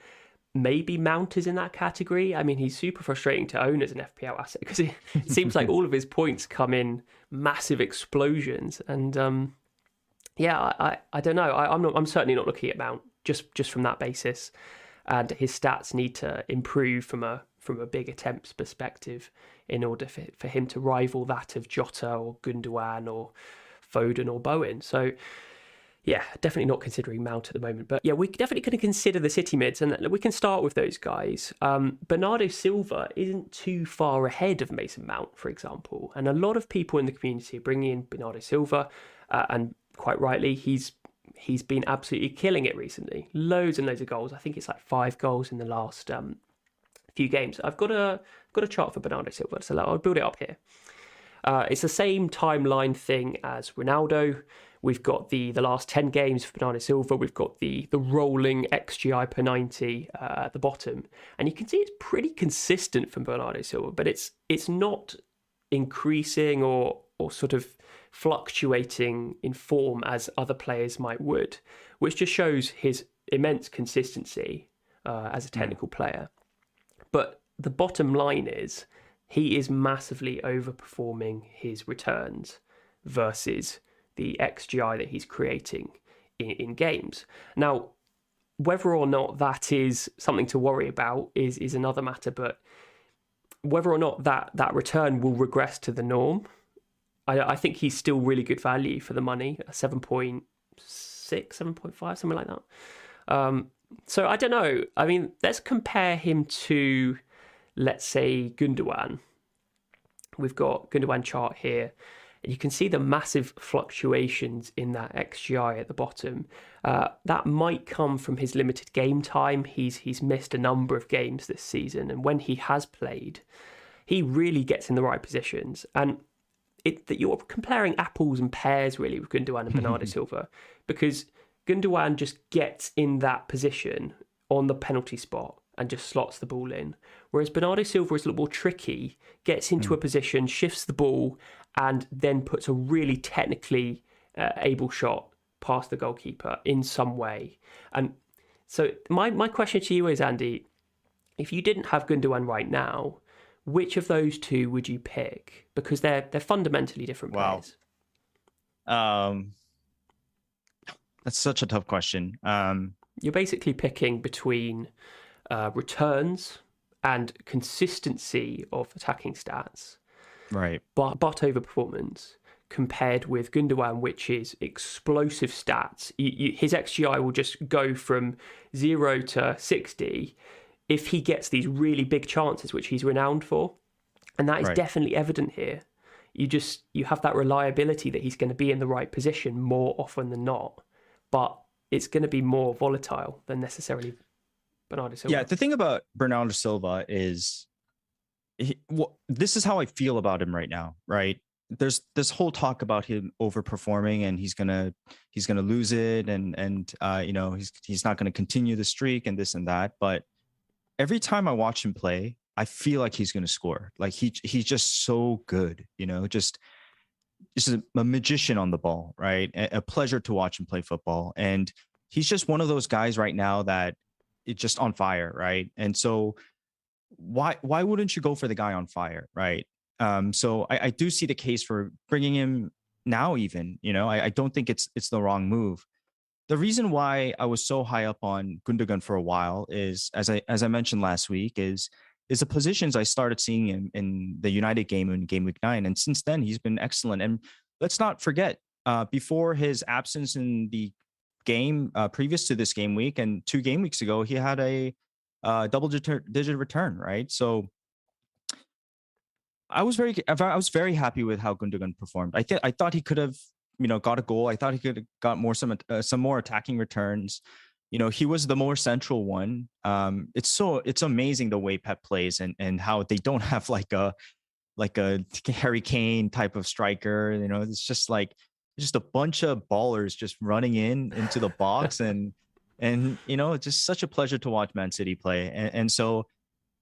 maybe Mount is in that category. I mean, he's super frustrating to own as an FPL asset because [laughs] it, seems like all of his points come in massive explosions. And um, yeah, I, I, I don't know. I, I'm not. I'm certainly not looking at Mount just just from that basis. And his stats need to improve from a from a big attempts perspective in order for, for him to rival that of Jota or Gundogan or Foden or Bowen. So yeah, definitely not considering Mount at the moment. But yeah, we're definitely going to consider the City mids, and we can start with those guys. Um, Bernardo Silva isn't too far ahead of Mason Mount, for example. And a lot of people in the community are bringing in Bernardo Silva, uh, and quite rightly, he's he's been absolutely killing it recently. Loads and loads of goals. I think it's like five goals in the last um, few games. I've got a got a chart for Bernardo Silva, so I'll build it up here. Uh, it's the same timeline thing as Ronaldo. We've got the the last ten games for Bernardo Silva. We've got the the rolling XGI per ninety uh, at the bottom, and you can see it's pretty consistent from Bernardo Silva, but it's it's not increasing or or sort of fluctuating in form as other players might would, which just shows his immense consistency uh, as a technical player. But the bottom line is he is massively overperforming his returns versus the XGI that he's creating in, in games. Now, whether or not that is something to worry about is is another matter, but whether or not that that return will regress to the norm, I, I think he's still really good value for the money, a 7.6, 7.5, something like that. Um, so I don't know. I mean, let's compare him to, let's say, Gundogan. We've got Gundogan chart here. And you can see the massive fluctuations in that XGI at the bottom. Uh, that might come from his limited game time. He's he's missed a number of games this season, and when he has played, he really gets in the right positions. And it that you're comparing apples and pears really with Gundogan and [laughs] Bernardo Silva because Gundogan just gets in that position on the penalty spot and just slots the ball in. Whereas Bernardo Silva is a little more tricky, gets into a position, shifts the ball, and then puts a really technically uh, able shot past the goalkeeper in some way. And so my, my question to you is, Andy, if you didn't have Gundogan right now, which of those two would you pick? Because they're they're fundamentally different Wow. players. um, that's such a tough question. Um, You're basically picking between uh, returns and consistency of attacking stats, right. but, but over performance compared with Gundogan, which is explosive stats. You, you, his XGI will just go from zero to 60 if he gets these really big chances, which he's renowned for. And that is Right. definitely evident here. You just you have that reliability that he's going to be in the right position more often than not, but it's going to be more volatile than necessarily Bernardo Silva. Yeah, the thing about Bernardo Silva is, well, this is how I feel about him right now. Right, there's this whole talk about him overperforming and he's gonna he's gonna lose it and and uh, you know he's he's not gonna continue the streak and this and that. But every time I watch him play, I feel like he's to score. Like he he's just so good, you know, just just a, a magician on the ball, right? A, a, pleasure to watch him play football, and he's just one of those guys right now that it's just on fire, right? And so why why wouldn't you go for the guy on fire, right? Um, so I, I do see the case for bringing him now. Even you know, I, I don't think it's it's the wrong move the reason why I was so high up on Gundogan for a while is, as I as I mentioned last week, is is the positions I started seeing him in the United game in game week nine, and since then he's been excellent. And let's not forget, uh, before his absence in the game uh, previous to this game week and two game weeks ago, he had a uh, double digit return, right? So I was very I was very happy with how Gundogan performed. I think I thought he could have you know got a goal. I thought he could have got more some uh, some more attacking returns. You know, he was the more central one. Um, it's so it's amazing the way Pep plays and and how they don't [laughs] have like a like a Harry Kane type of striker. You know, it's just like just a bunch of ballers just running in into the [laughs] box and and you know it's just such a pleasure to watch Man City play. And, and so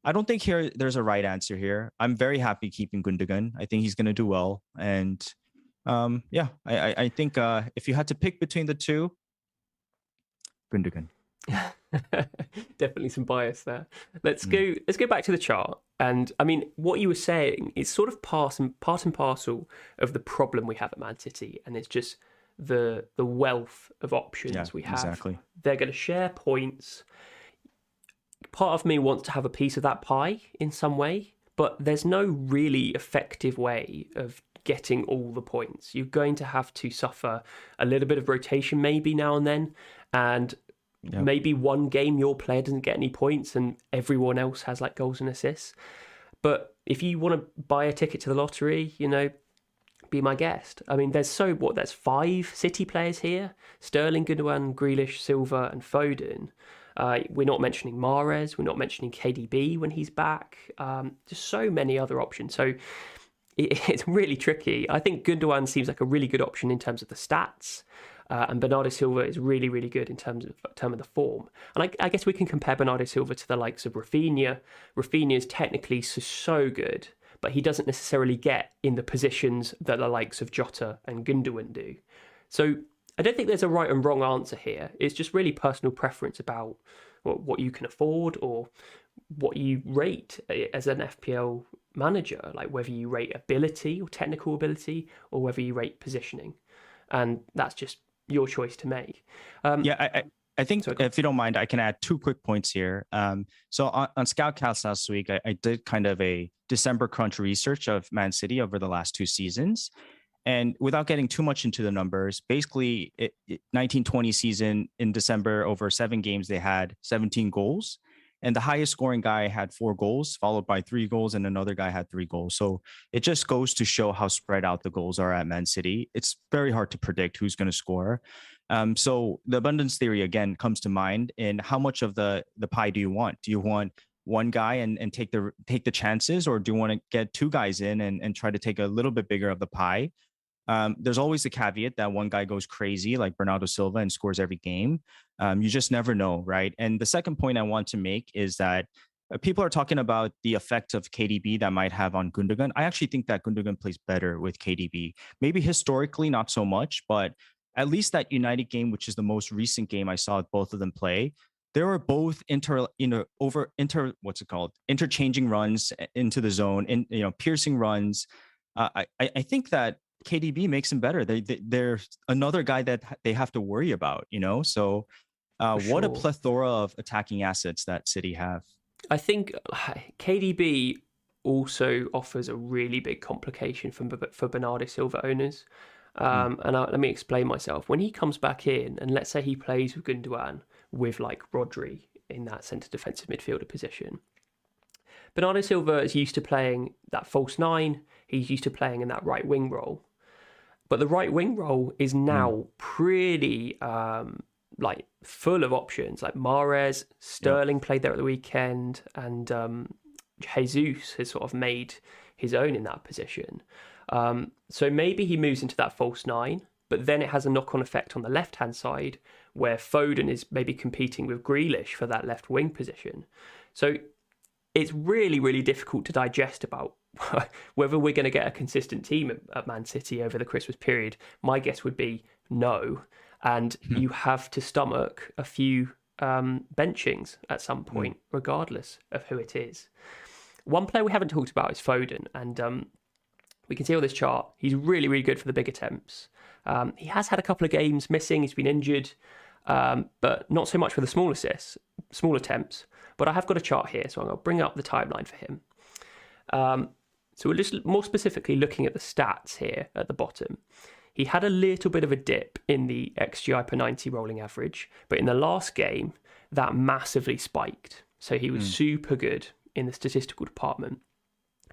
I don't think here there's a right answer here. I'm very happy keeping Gundogan. I think he's going to do well and um, yeah, I, I think uh, if you had to pick between the two, Gundogan. [laughs] Definitely some bias there. Let's mm. go. Let's go back to the chart. And I mean, what you were saying is sort of part and part and parcel of the problem we have at Man City, and it's just the the wealth of options yeah, we have. Exactly. They're going to share points. Part of me wants to have a piece of that pie in some way, but there's no really effective way of getting all the points. You're going to have to suffer a little bit of rotation maybe now and then, and maybe one game your player doesn't get any points and everyone else has like goals and assists. But if you want to buy a ticket to the lottery, you know, be my guest. I mean, there's so what? There's five City players here: Sterling, Gundogan, Grealish, Silva, and Foden. Uh, we're not mentioning Mahrez. We're not mentioning KDB when he's back. Um, just so many other options. So it, [laughs] it's really tricky. I think Gundogan seems like a really good option in terms of the stats. Uh, and Bernardo Silva is really, really good in terms of term of the form. And I, I, guess we can compare Bernardo Silva to the likes of Raphinha. Raphinha is technically so, so good, but he doesn't necessarily get in the positions that the likes of Jota and Gundogan do. So I don't think there's a right and wrong answer here. It's just really personal preference about what you can afford or what you rate as an FPL manager, like whether you rate ability or technical ability or whether you rate positioning. And that's just your choice to make. Um, yeah, I, I, think if you don't mind, I can add two quick points here. Um, so on, on Scoutcast last week, I, I did kind of a December crunch research of Man City over the last two seasons. And without getting too much into the numbers, basically, it, it, 1920 season in December, over seven games, they had 17 goals. And the highest scoring guy had four goals, followed by three goals, and another guy had three goals. So it just goes to show how spread out the goals are at Man City. It's very hard to predict who's going to score. Um, so the abundance theory again comes to mind. And how much of the the pie do you want? Do you want one guy and, and take the take the chances, or do you want to get two guys in and, and try to take a little bit bigger of the pie? Um, there's always the caveat that one guy goes crazy like Bernardo Silva and scores every game. Um, you just never know, right? And the second point I want to make is that uh, people are talking about the effect of KDB that might have on Gundogan. I actually think that Gundogan plays better with KDB. Maybe historically, not so much, but at least that United game, which is the most recent game I saw both of them play, they were both inter, you know, over inter, what's it called, interchanging runs uh, into the zone, and you know, piercing runs. Uh, I I think that KDB makes him better. They, they are another guy that they have to worry about, you know. So, uh, what a plethora of attacking assets that City have. I think [sighs] KDB also offers a really big complication for for Bernardo Silva owners. Hmm. Um. And I, let me explain myself. When he comes back in, and let's say he plays with Gundogan with like Rodri in that centre defensive midfielder position, Bernardo Silva is used to playing that false nine. He's used to playing in that right wing role. But the right wing role is hmm. now mm. pretty um, like full of options. Like Mahrez, Sterling played there at the weekend, and um, Jesus has sort of made his own in that position. Um, so maybe he moves into that false nine but then it has a knock on effect on the left hand side where Foden is maybe competing with Grealish for that left wing position. So it's really, really difficult to digest about [laughs] whether we're going to get a consistent team at, Man City over the Christmas period. My guess would be no. And hmm. you have to stomach a few um, benchings at some hmm. point, regardless of who it is. One player we haven't talked about is Foden, and um, we can see on this chart he's really, really good for the big attempts. Um, he has had a couple of games missing. He's been injured, um, but not so much for the small assists, small attempts. But I have got a chart here, so I'm going to bring up the timeline for him. Um, so we're just more specifically looking at the stats here at the bottom. He had a little bit of a dip in the XGI per 90 rolling average, but in the last game, that massively spiked. So he was mm. super good in the statistical department.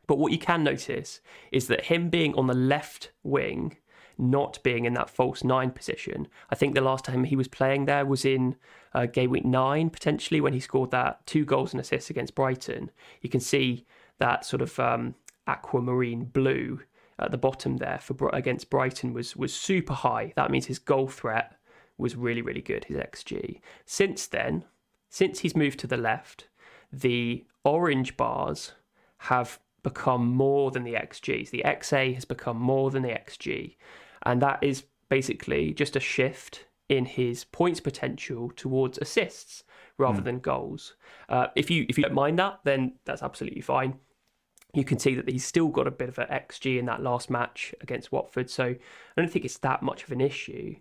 But what you can notice is that him being on the left wing, not being in that false nine position, I think the last time he was playing there was in uh, game week nine, potentially, when he scored that two goals and assists against Brighton. You can see that sort of um, aquamarine blue at the bottom there for against Brighton was was super high. That means his goal threat was really really good. His xG. Since then, since he's moved to the left, the orange bars have become more than the xGs. The XA has become more than the xG, and that is basically just a shift in his points potential towards assists rather mm. than goals. Uh, if you if you don't mind that, then that's absolutely fine you can see that he's still got a bit of an XG in that last match against Watford. So I don't think it's that much of an issue.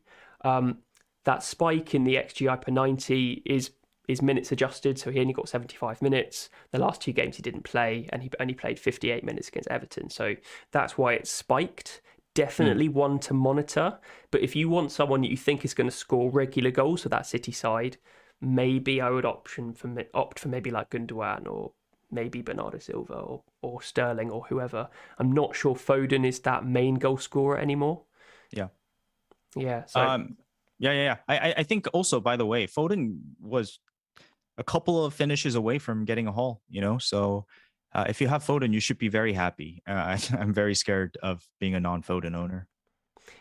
Um, that spike in the XGI per 90 is is minutes adjusted, so he only got 75 minutes. The last two games he didn't play, and he only played 58 minutes against Everton. So that's why it's spiked. Definitely mm. one to monitor. But if you want someone that you think is going to score regular goals for that City side, maybe I would option for opt for maybe like Gundogan or maybe Bernardo Silva or, or Sterling or whoever. I'm not sure Foden is that main goal scorer anymore. Yeah. Yeah. So. Um, yeah, yeah, yeah. I, I think also, by the way, Foden was a couple of finishes away from getting a haul, you know? So uh, if you have Foden, you should be very happy. Uh, I, [laughs] I'm very scared of being a non Foden owner.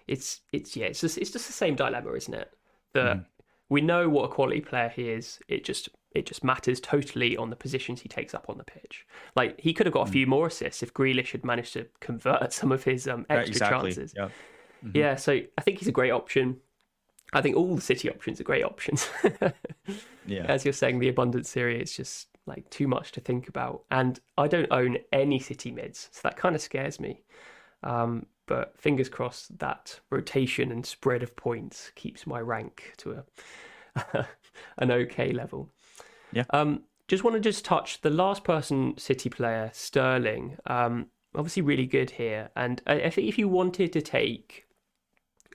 It's, it's, yeah, it's just, it's just the same dilemma, isn't it? That mm. we know what a quality player he is. It just it just matters totally on the positions he takes up on the pitch. Like he could have got a hmm. few more assists if Grealish had managed to convert [laughs] some of his um, extra exactly. chances. Yeah. Mm-hmm. yeah, so I think he's a great option. I think all the City options are great options. [laughs] yeah. As you're saying, the abundant series is just like too much to think about. And I don't own any City mids, so that kind of scares me. Um, but fingers crossed that rotation and spread of points keeps my rank to a [laughs] an okay level. Yeah. Um, just want to just touch the last person City player Sterling. Um, obviously really good here, and I, I, think if you wanted to take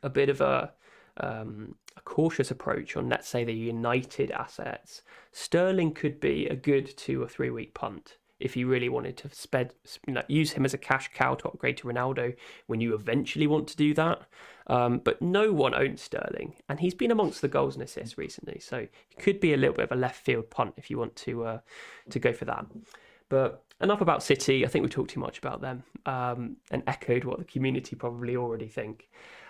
a bit of a um, a cautious approach on, let's say, the United assets, Sterling could be a good two or three week punt if you really wanted to sped, you know, use him as a cash cow to upgrade to Ronaldo when you eventually want to do that. Um, but no one owns Sterling, and he's been amongst the goals and assists recently, so it could be a little bit of a left field punt if you want to uh, to go for that. But enough about City. I think we talked too much about them um, and echoed what the community probably already think.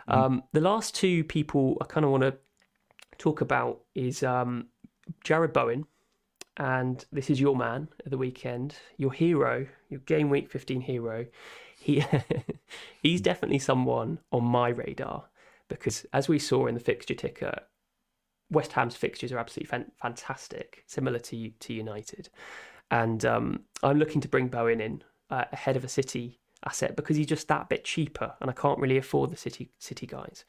Mm. Um, the last two people I kind of want to talk about is um, Jarrod Bowen and this is your man at the weekend, your hero, your game week 15 hero. He [laughs] he's definitely someone on my radar because as we saw in the fixture ticker, West Ham's fixtures are absolutely fan- fantastic, similar to to United, and um, I'm looking to bring Bowen in uh, ahead of a City asset because he's just that bit cheaper, and I can't really afford the City City guys.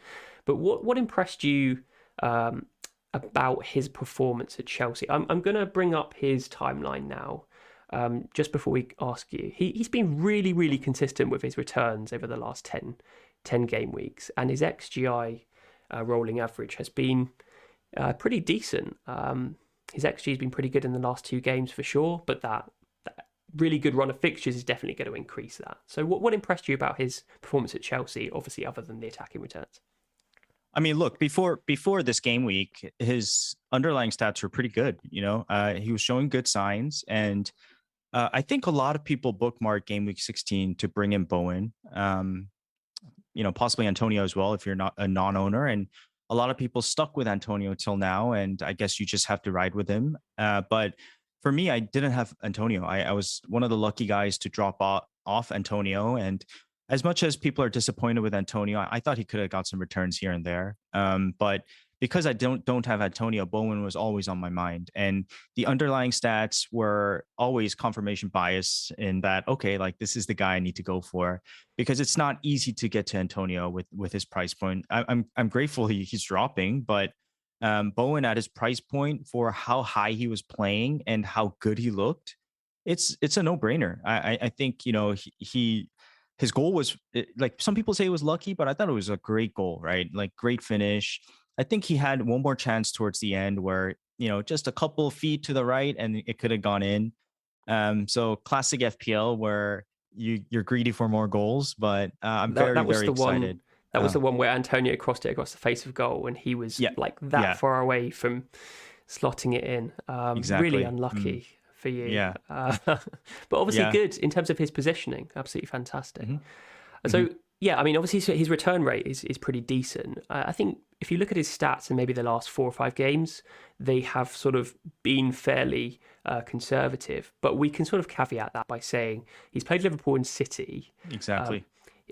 But what what impressed you um, about his performance at Chelsea. I'm, I'm going to bring up his timeline now. Um, just before we ask you, he, he's been really, really consistent with his returns over the last 10, 10 game weeks, and his XGI uh, rolling average has been uh, pretty decent. Um, his XG has been pretty good in the last two games for sure, but that, that really good run of fixtures is definitely going to increase that. So, what, what impressed you about his performance at Chelsea, obviously, other than the attacking returns? I mean, look before before this game week, his underlying stats were pretty good. You know, uh, he was showing good signs, and uh, I think a lot of people bookmark game week 16 to bring in Bowen. Um, you know, possibly Antonio as well if you're not a non-owner. And a lot of people stuck with Antonio till now, and I guess you just have to ride with him. Uh, but for me, I didn't have Antonio. I, I was one of the lucky guys to drop off, off Antonio, and as much as people are disappointed with Antonio, I, I thought he could have got some returns here and there. Um, but because I don't don't have Antonio, Bowen was always on my mind, and the underlying stats were always confirmation bias in that okay, like this is the guy I need to go for because it's not easy to get to Antonio with with his price point. I, am I'm, I'm grateful he, he's dropping, but um, Bowen at his price point for how high he was playing and how good he looked, it's it's a no brainer. I I think you know he, he his goal was like some people say it was lucky, but I thought it was a great goal, right? Like great finish I think he had one more chance towards the end where, you know, just a couple feet to the right and it could have gone in. Um, so classic FPL where you you're greedy for more goals, but uh, I'm that, very that very excited. One, that was the uh. one where Antonio crossed it across the face of goal and he was yeah, like that yeah. far away from slotting it in. Um, exactly. Really unlucky. Mm. For you, yeah, uh, [laughs] but obviously good in terms of his positioning. Absolutely fantastic. Mm-hmm. So mm-hmm. yeah, I mean, obviously his return rate is is pretty decent. I think if you look at his stats in maybe the last four or five games, they have sort of been fairly uh, conservative. But we can sort of caveat that by saying he's played Liverpool and City. Exactly. Um,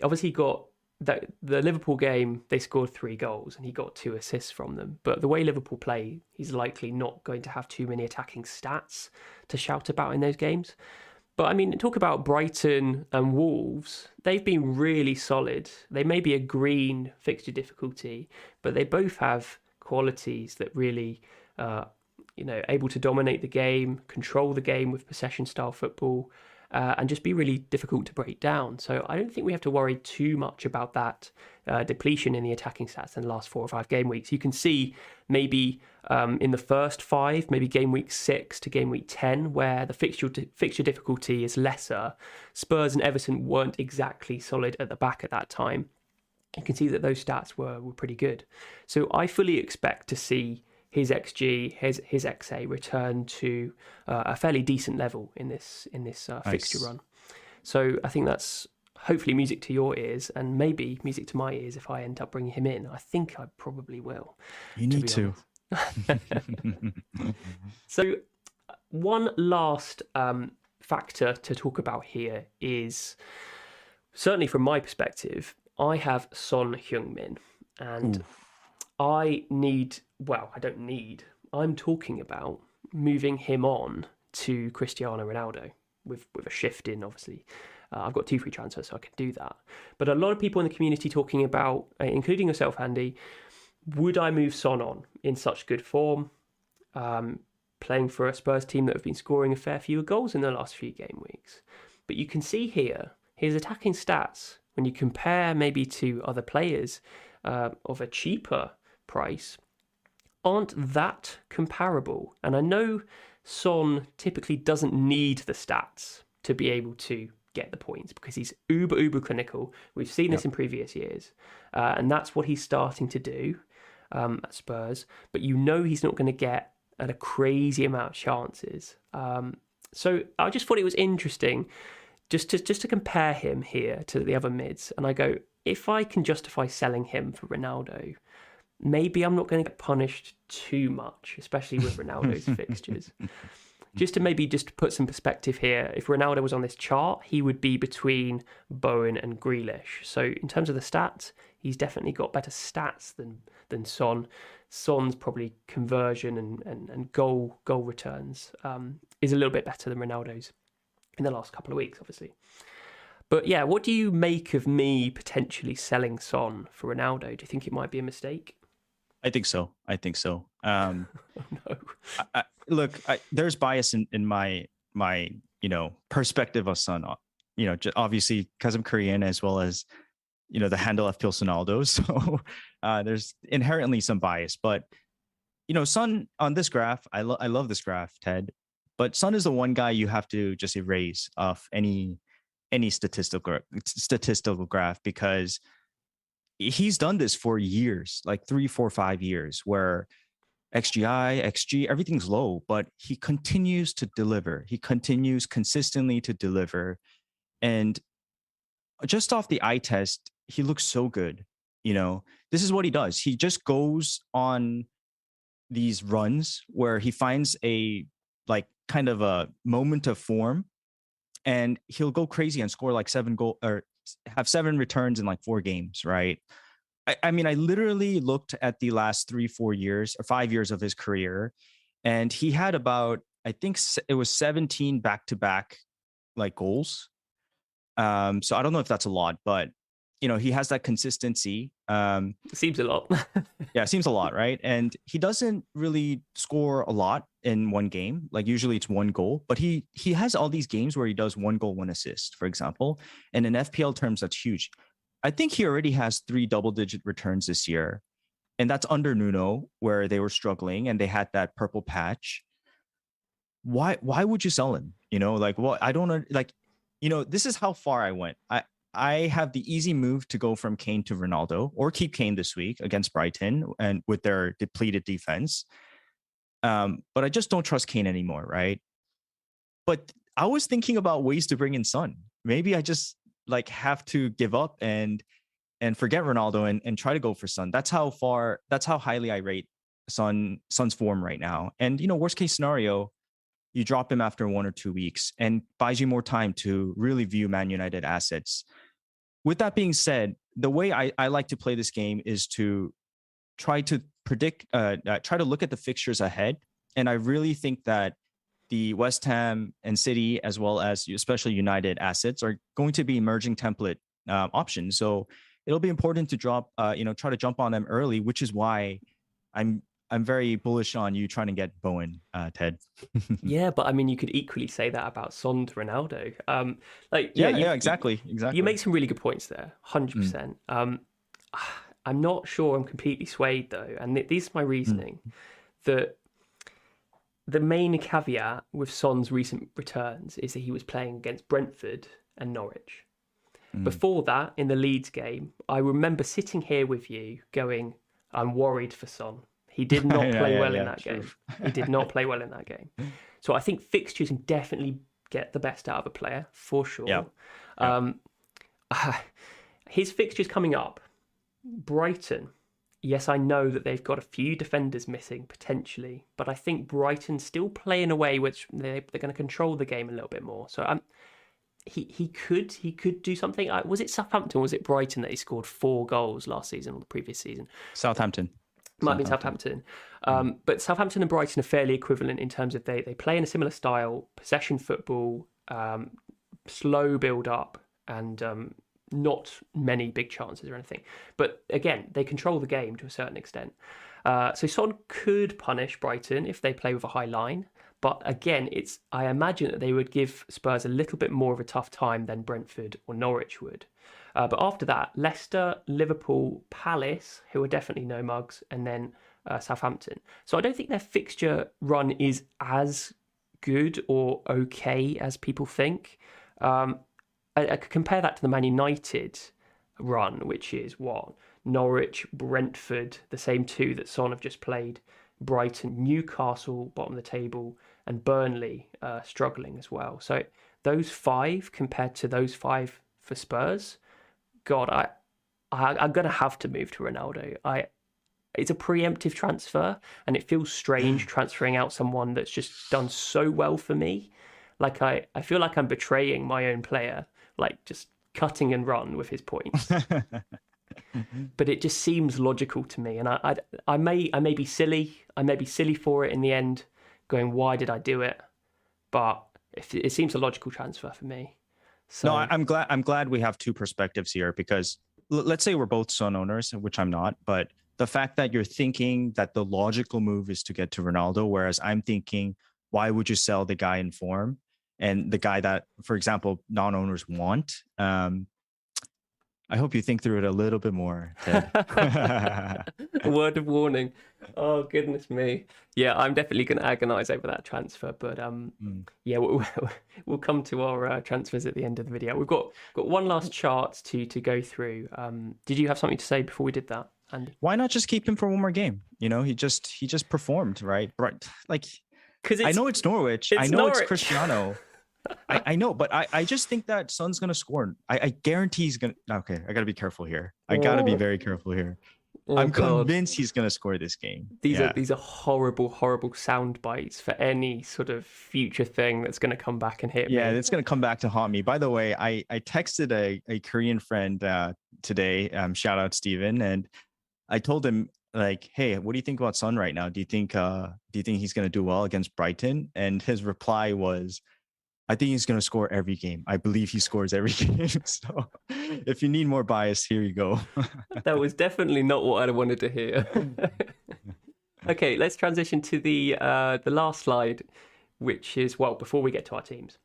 obviously, got that the Liverpool game. They scored three goals and he got two assists from them. But the way Liverpool play, he's likely not going to have too many attacking stats to shout about in those games. But I mean, talk about Brighton and Wolves. They've been really solid. They may be a green fixture difficulty, but they both have qualities that really, uh, you know, able to dominate the game, control the game with possession style football, uh, and just be really difficult to break down. So I don't think we have to worry too much about that uh, depletion in the attacking stats in the last four or five game weeks. You can see maybe um, in the first five, maybe game week six to game week 10, where the fixture, fixture difficulty is lesser. Spurs and Everton weren't exactly solid at the back at that time. You can see that those stats were, were pretty good. So I fully expect to see his xG, his his XA return to uh, a fairly decent level in this in this uh, nice. fixture run. So I think that's hopefully music to your ears and maybe music to my ears if I end up bringing him in. I think I probably will. You need to. [laughs] so, one last um, factor to talk about here is certainly from my perspective, I have Son Heung-min and Ooh. I need, well, I don't need, I'm talking about moving him on to Cristiano Ronaldo with, with a shift in, obviously. Uh, I've got two free transfers, so I can do that. But a lot of people in the community talking about, uh, including yourself, Andy, would I move Son on in such good form? Um, playing for a Spurs team that have been scoring a fair few goals in the last few game weeks. But you can see here his attacking stats when you compare maybe to other players uh, of a cheaper price aren't that comparable. And I know Son typically doesn't need the stats to be able to get the points because he's uber uber clinical. We've seen this in previous years, uh, and that's what he's starting to do um, at Spurs. But you know he's not going to get at a crazy amount of chances. Um, so I just thought it was interesting just to just to compare him here to the other mids, and I go if I can justify selling him for Ronaldo, maybe I'm not going to get punished too much, especially with Ronaldo's [laughs] fixtures. Just to maybe just put some perspective here, if Ronaldo was on this chart, he would be between Bowen and Grealish. So in terms of the stats, he's definitely got better stats than than Son. Son's probably conversion and, and, and goal goal returns um, is a little bit better than Ronaldo's in the last couple of weeks, obviously. But yeah, what do you make of me potentially selling Son for Ronaldo? Do you think it might be a mistake? I think so. I think so. Um, [laughs] oh, no. I, I, look, I, there's bias in, in my my you know perspective of Son. Uh, you know, obviously because I'm Korean as well as you know the handle of Sonaldo. [laughs] So uh, there's inherently some bias. But you know, Son on this graph, I love I love this graph, Ted. But Son is the one guy you have to just erase off any any statistical statistical graph because he's done this for years, like three, four, five years, where XGI, XG, everything's low, but he continues to deliver. He continues consistently to deliver. And just off the eye test, he looks so good. You know, this is what he does. He just goes on these runs where he finds a like kind of a moment of form and he'll go crazy and score like seven goal or have seven returns in like four games, right? I, I mean, I literally looked at the last three, four years or five years of his career, and he had about, I think it was 17 back to back like goals. Um, so I don't know if that's a lot, but you know, he has that consistency. Um, seems a lot. [laughs] yeah, seems a lot, right? And he doesn't really score a lot in one game. Like usually it's one goal, but he he has all these games where he does one goal, one assist, for example. And in FPL terms, that's huge. I think he already has three double digit returns this year. And that's under Nuno, where they were struggling and they had that purple patch. Why why would you sell him? You know, like well, I don't like, you know, this is how far I went. I I have the easy move to go from Kane to Ronaldo or keep Kane this week against Brighton and with their depleted defense. Um, but I just don't trust Kane anymore, right? But I was thinking about ways to bring in Son. Maybe I just like have to give up and and forget Ronaldo and, and try to go for Son. That's how far that's how highly I rate Son Son's form right now. And you know, worst case scenario, you drop him after one or two weeks and buys you more time to really view Man United assets. With that being said, the way I, I like to play this game is to try to predict, uh, uh, try to look at the fixtures ahead. And I really think that the West Ham and City, as well as especially United assets, are going to be emerging template uh, options. So it'll be important to drop, uh, you know, try to jump on them early, which is why I'm I'm very bullish on you trying to get Bowen, uh, Ted. [laughs] yeah, but I mean, you could equally say that about Son to Ronaldo. Um, like, yeah, yeah, you, yeah, exactly, exactly. You make some really good points there, hundred mm. percent. Um, I'm not sure I'm completely swayed though, and th- this is my mm. reasoning mm. that the main caveat with Son's recent returns is that he was playing against Brentford and Norwich. Mm. Before that, in the Leeds game, I remember sitting here with you going, "I'm worried for Son." He did not [laughs] play yeah, well yeah, in that true. game. [laughs] He did not play well in that game. So I think fixtures can definitely get the best out of a player for sure. Yeah. Um, [sighs] his fixtures coming up, Brighton. Yes, I know that they've got a few defenders missing potentially, but I think Brighton still play in a way which they, they're going to control the game a little bit more. So Um, he, he could he could do something. Was it Southampton? was it Brighton that he scored four goals last season or the previous season? Southampton. Might be Southampton. Um. But Southampton and Brighton are fairly equivalent in terms of they, they play in a similar style, possession football, um, slow build up, and um, not many big chances or anything. But again, they control the game to a certain extent. Uh, so Son could punish Brighton if they play with a high line. But again, it's I imagine that they would give Spurs a little bit more of a tough time than Brentford or Norwich would. Uh, but after that, Leicester, Liverpool, Palace, who are definitely no mugs, and then uh, Southampton. So I don't think their fixture run is as good or okay as people think. Um, I, I could compare that to the Man United run, which is what Norwich, Brentford, the same two that Son have just played, Brighton, Newcastle, bottom of the table, and Burnley uh, struggling as well. So those five compared to those five for Spurs, God, I, I I'm gonna have to move to Ronaldo. I it's a preemptive transfer, and it feels strange [sighs] transferring out someone that's just done so well for me. Like I, I feel like I'm betraying my own player, like just cutting and run with his points. [laughs] but it just seems logical to me, and I, I, I may, I may be silly. I may be silly for it in the end, going, why did I do it? But it, it seems a logical transfer for me. So no, I'm glad. I'm glad we have two perspectives here because l- let's say we're both Son owners, which I'm not, but the fact that you're thinking that the logical move is to get to Ronaldo, whereas I'm thinking, why would you sell the guy in form and the guy that, for example, non-owners want? Um, I hope you think through it a little bit more. [laughs] Word of warning. Oh goodness me. Yeah, I'm definitely going to agonize over that transfer, but um, mm. yeah, we'll, we'll, come to our uh, transfers at the end of the video. We've got got one last chart to to go through. Um, did you have something to say before we did that? And why not just keep him for one more game? You know, he just he just performed right, right? Like, because I know it's Norwich. It's I know Norwich. it's Cristiano. I, I know, but I, I just think that Son's gonna score. I, I guarantee he's gonna. Okay, I gotta be careful here. I gotta be Oh. very careful here. Oh, I'm God. convinced he's gonna score this game. These yeah. are these are horrible, horrible sound bites for any sort of future thing that's going to come back and hit yeah, me. it's gonna come back to haunt me. By the way, I I texted a, a Korean friend uh, today. Um, shout out Steven, and I told him like, hey, what do you think about Son right now? Do you think uh do you think he's gonna do well against Brighton? And his reply was, I think he's gonna score every game. I believe he scores every [laughs] game. so if you need more bias, here you go. [laughs] that was definitely not what I wanted to hear. [laughs] okay, let's transition to the uh, the last slide, which is well before we get to our teams,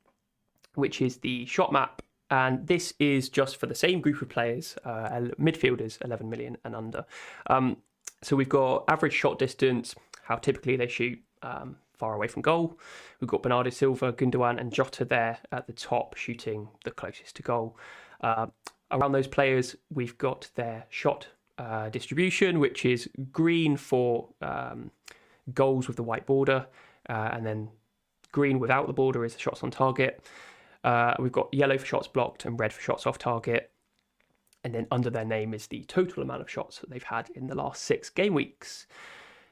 which is the shot map, and this is just for the same group of players, uh, midfielders, 11 million and under. Um, so we've got average shot distance, how typically they shoot. Um, Far away from goal. We've got Bernardo Silva, Gundogan, and Jota there at the top, shooting the closest to goal. Uh, around those players, we've got their shot uh, distribution, which is green for um, goals with the white border, uh, and then green without the border is the shots on target. Uh, we've got yellow for shots blocked and red for shots off target. And then under their name is the total amount of shots that they've had in the last six game weeks.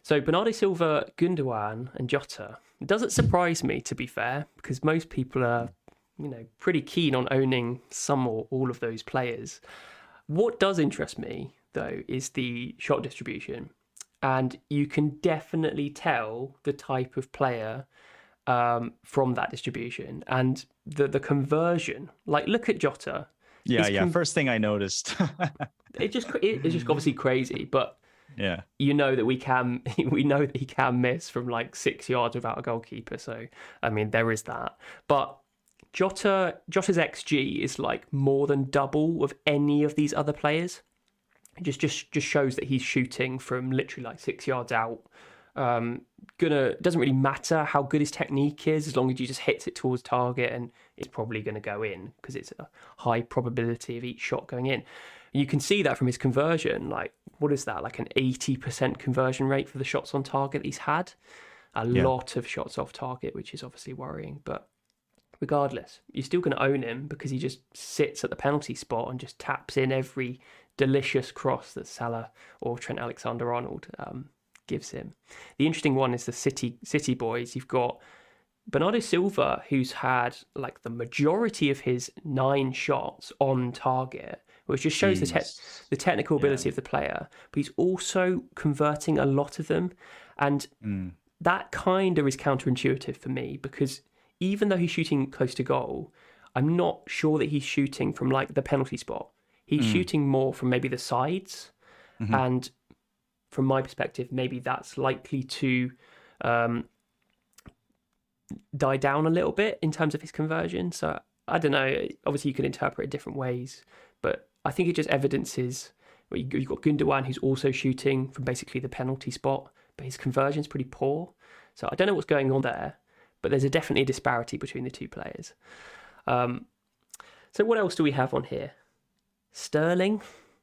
So Bernardo Silva, Gundogan, and Jota. It doesn't surprise me, to be fair, because most people are, you know, pretty keen on owning some or all of those players. What does interest me, though, is the shot distribution, and you can definitely tell the type of player um, from that distribution and the the conversion. Like, look at Jota. yeah, yeah. con- First thing I noticed. [laughs] It just it- it's just obviously crazy, but yeah. you know that we can [laughs] we know that he can miss from like six yards without a goalkeeper. So I mean there is that. But Jota Jota's XG is like more than double of any of these other players. It just just just shows that he's shooting from literally like six yards out. Um, gonna doesn't really matter how good his technique is as long as he just hits it towards target and it's probably going to go in because it's a high probability of each shot going in. You can see that from his conversion. Like, what is that? Like an 80% conversion rate for the shots on target he's had. A Yeah. lot of shots off target, which is obviously worrying. But regardless, you're still going to own him because he just sits at the penalty spot and just taps in every delicious cross that Salah or Trent Alexander Arnold um, gives him. The interesting one is the City City boys. You've got Bernardo Silva, who's had like the majority of his nine shots on target, which just shows the te- the technical ability of the player. But he's also converting a lot of them, and Mm. that kind of is counterintuitive for me because even though he's shooting close to goal, I'm not sure that he's shooting from like the penalty spot. He's shooting more from maybe the sides, and from my perspective, maybe that's likely to um, die down a little bit in terms of his conversion. So I don't know. Obviously, you can interpret it different ways, but I think it just evidences. Well, you- you've got Gundogan who's also shooting from basically the penalty spot, but his conversion's pretty poor. So I don't know what's going on there, but there's a definitely a disparity between the two players. Um, so what else do we have on here? Sterling,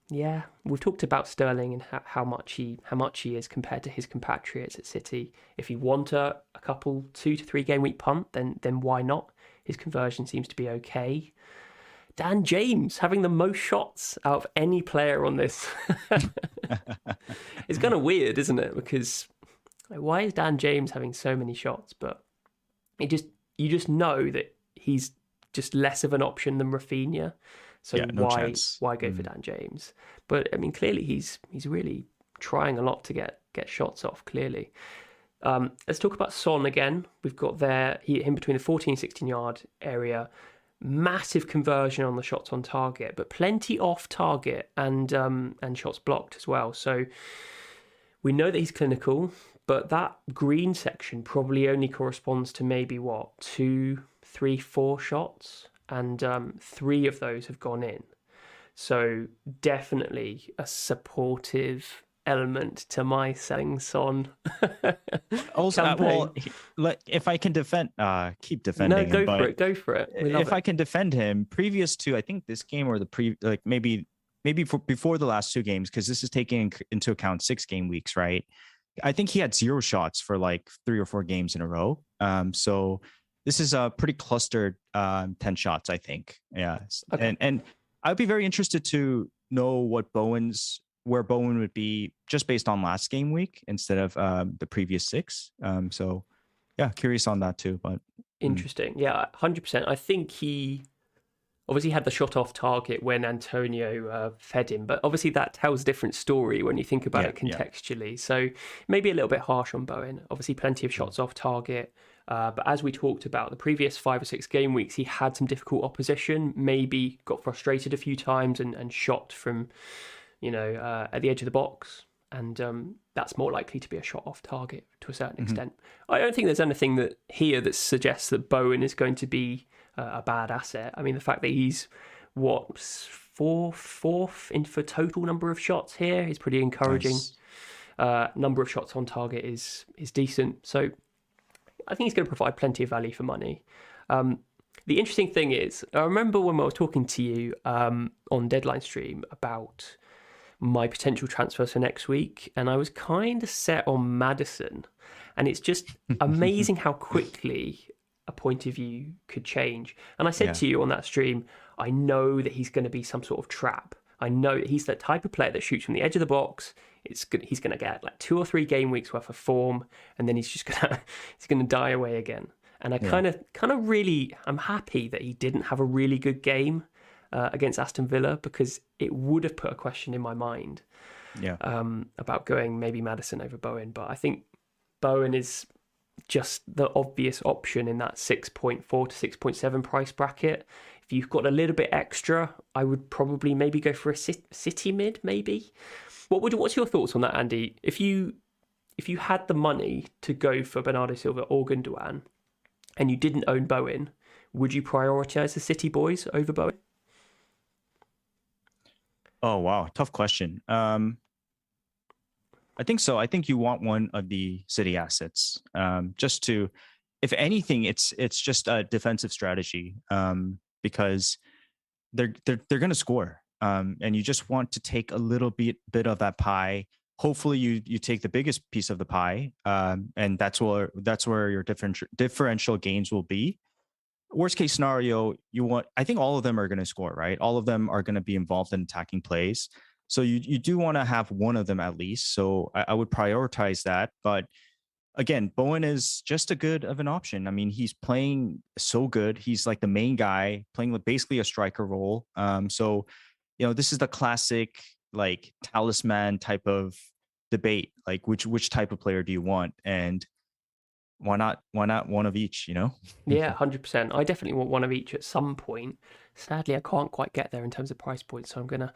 yeah, we've talked about Sterling and how, how much he how much he is compared to his compatriots at City. If you want a, a couple two to three game week punt, then then why not? His conversion seems to be okay. Dan James having the most shots out of any player on this. [laughs] it's kind of weird, isn't it? Because like, why is Dan James having so many shots? But it just you just know that he's just less of an option than Rafinha. So Yeah, no why chance. why go for Dan James? But I mean, clearly he's he's really trying a lot to get get shots off. Clearly, um, let's talk about Son again. We've got there he, him between the 14 16 yard area. Massive conversion on the shots on target, but plenty off target and um, and shots blocked as well. So we know that he's clinical, but that green section probably only corresponds to maybe what two, three, four shots, and um, three of those have gone in. So definitely a supportive element to my selling Son. [laughs] Also, uh, well, let, if I can defend, uh, keep defending no, him, go but for it. Go for it. If it. I can defend him, previous to I think this game or the pre, like maybe maybe for, before the last two games, because this is taking into account six game weeks, right? I think he had zero shots for like three or four games in a row. Um, so this is a pretty clustered um, 10 shots, I think. Yeah. Okay. And and I'd be very interested to know what Bowen's where Bowen would be just based on last game week instead of um, the previous six. Um, so yeah, curious on that too. But Interesting. Yeah, hundred percent. I think he obviously had the shot off target when Antonio uh, fed him, but obviously that tells a different story when you think about Yeah, it yeah. contextually. So maybe a little bit harsh on Bowen. Obviously, plenty of shots off target. Uh, but as we talked about, the previous five or six game weeks, he had some difficult opposition. Maybe got frustrated a few times and, and shot from, you know, uh, at the edge of the box. And um, that's more likely to be a shot off target to a certain extent. I don't think there's anything that here that suggests that Bowen is going to be uh, a bad asset. I mean, the fact that he's what fourth in for total number of shots here is pretty encouraging. Nice. Uh, number of shots on target is is decent. So I think he's going to provide plenty of value for money. Um, the interesting thing is, I remember when I was talking to you um, on Deadline Stream about my potential transfers for next week, and I was kind of set on Maddison. And it's just [laughs] amazing how quickly a point of view could change. And I said Yeah. to you on that stream, I know that he's going to be some sort of trap. I know that he's that type of player that shoots from the edge of the box. It's good. He's going to get like two or three game weeks worth of form, and then he's just [laughs] gonna he's going to die away again. And I kind of kind of really I'm happy that he didn't have a really good game uh, against Aston Villa because it would have put a question in my mind Yeah. um, about going maybe Maddison over Bowen, but I think Bowen is just the obvious option in that 6.4 to 6.7 price bracket. If you've got a little bit extra, I would probably maybe go for a city mid, maybe. What would what's your thoughts on that, Andy? If you if you had the money to go for Bernardo Silva or Gundogan, and you didn't own Bowen, would you prioritise the City boys over Bowen? Oh wow, tough question. Um, I think so. I think you want one of the city assets, um, just to, if anything, it's it's just a defensive strategy um, because they're they're they're going to score, um, and you just want to take a little bit bit of that pie. Hopefully, you you take the biggest piece of the pie, um, and that's where that's where your different differential gains will be worst case scenario, you want I think all of them are going to score, right? All of them are going to be involved in attacking plays. So you you do want to have one of them at least. So I, I would prioritize that. But again, Bowen is just a good of an option. I mean, he's playing so good. He's like the main guy, playing like basically a striker role. Um, so you know, this is the classic like talisman type of debate. Like which which type of player do you want? And why not why not one of each, you know? Yeah, hundred percent. I definitely want one of each at some point. Sadly, I can't quite get there in terms of price points, so I'm gonna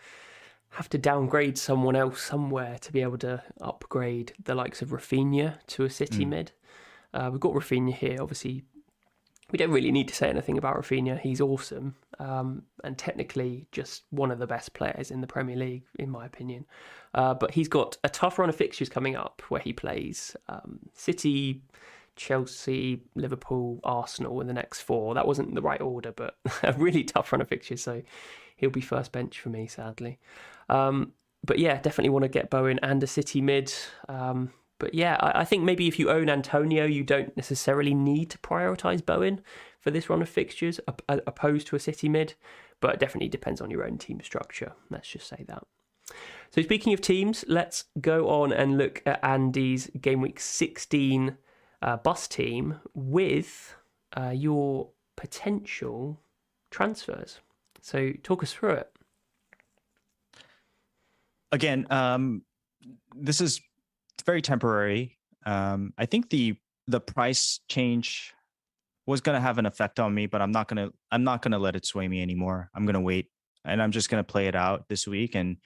have to downgrade someone else somewhere to be able to upgrade the likes of Rafinha to a City mid. Uh, we've got Rafinha here. Obviously, we don't really need to say anything about Rafinha. He's awesome um, and technically just one of the best players in the Premier League, in my opinion. Uh, but he's got a tough run of fixtures coming up where he plays um, City, Chelsea, Liverpool, Arsenal in the next four. That wasn't the right order, but [laughs] a really tough run of fixtures. So he'll be first bench for me, sadly. Um, but yeah, definitely want to get Bowen and a City mid. Um, but yeah, I, I think maybe if you own Antonio, you don't necessarily need to prioritise Bowen for this run of fixtures, op- uh, opposed to a City mid. But it definitely depends on your own team structure. Let's just say that. So speaking of teams, let's go on and look at Andy's game week 16 uh, bus team with uh, your potential transfers. So talk us through it. again, um, this is very temporary. Um, I think the the price change was going to have an effect on me, but I'm not going to I'm not going to let it sway me anymore. I'm going to wait and I'm just going to play it out this week and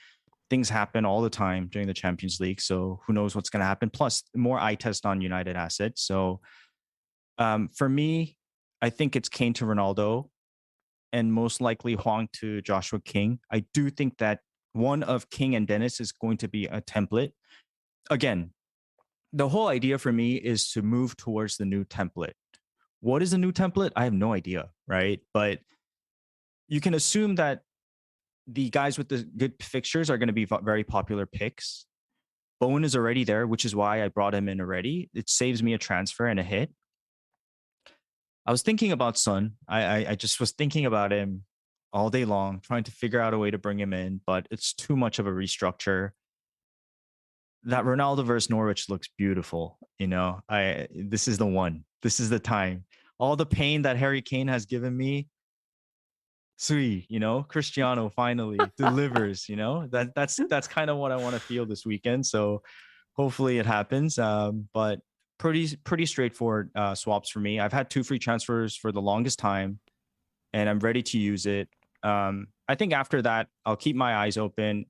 things happen all the time during the Champions League, so who knows what's going to happen. Plus more eye test on United assets. So um, for me, I think it's Kane to Ronaldo and most likely Hwang to Joshua King. I do think that one of King and Dennis is going to be a template. Again, the whole idea for me is to move towards the new template. What is the new template? I have no idea, right? But you can assume that the guys with the good fixtures are going to be very popular picks. Bowen is already there, which is why I brought him in already. It saves me a transfer and a hit. I was thinking about Son. I, I I just was thinking about him all day long, trying to figure out a way to bring him in, but it's too much of a restructure. That Ronaldo versus Norwich looks beautiful. You know, I this is the one. This is the time. All the pain that Harry Kane has given me, sweet, you know, Cristiano finally delivers, you know. That that's [laughs] that's kind of what I want to feel this weekend. So hopefully it happens. Um, but pretty pretty straightforward uh, swaps for me. I've had two free transfers for the longest time, and I'm ready to use it. Um, I think after that, I'll keep my eyes open.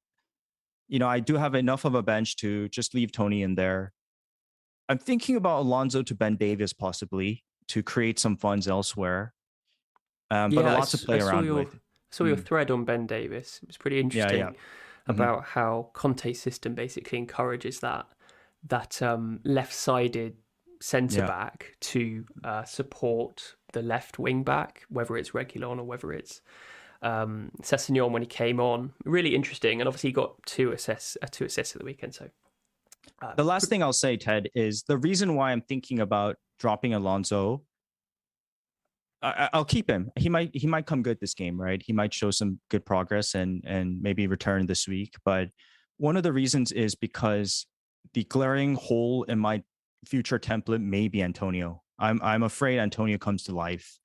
You know, I do have enough of a bench to just leave Toney in there. I'm thinking about Alonso to Ben Davies possibly to create some funds elsewhere. Um, but a lot to play around your, with. I saw your Mm. thread on Ben Davies. It was pretty interesting yeah. Mhm. about how Conte's system basically encourages that that um, left-sided centre Yeah. back to uh, support the left wing back, whether it's Reguilon or whether it's um, Sessegnon when he came on. Really interesting, and obviously he got two assists, uh, two assists at the weekend. So uh, The last thing I'll say, Ted, is the reason why I'm thinking about dropping Alonso. I, I- I'll keep him. He might he might come good this game, right? He might show some good progress and and maybe return this week. But one of the reasons is because the glaring hole in my future template may be Antonio. I'm I'm afraid Antonio comes to life,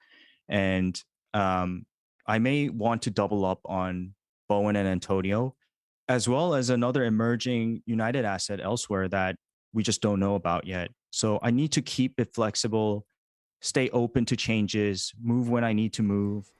and um, I may want to double up on Bowen and Antonio, as well as another emerging United asset elsewhere that we just don't know about yet. So I need to keep it flexible, stay open to changes, move when I need to move,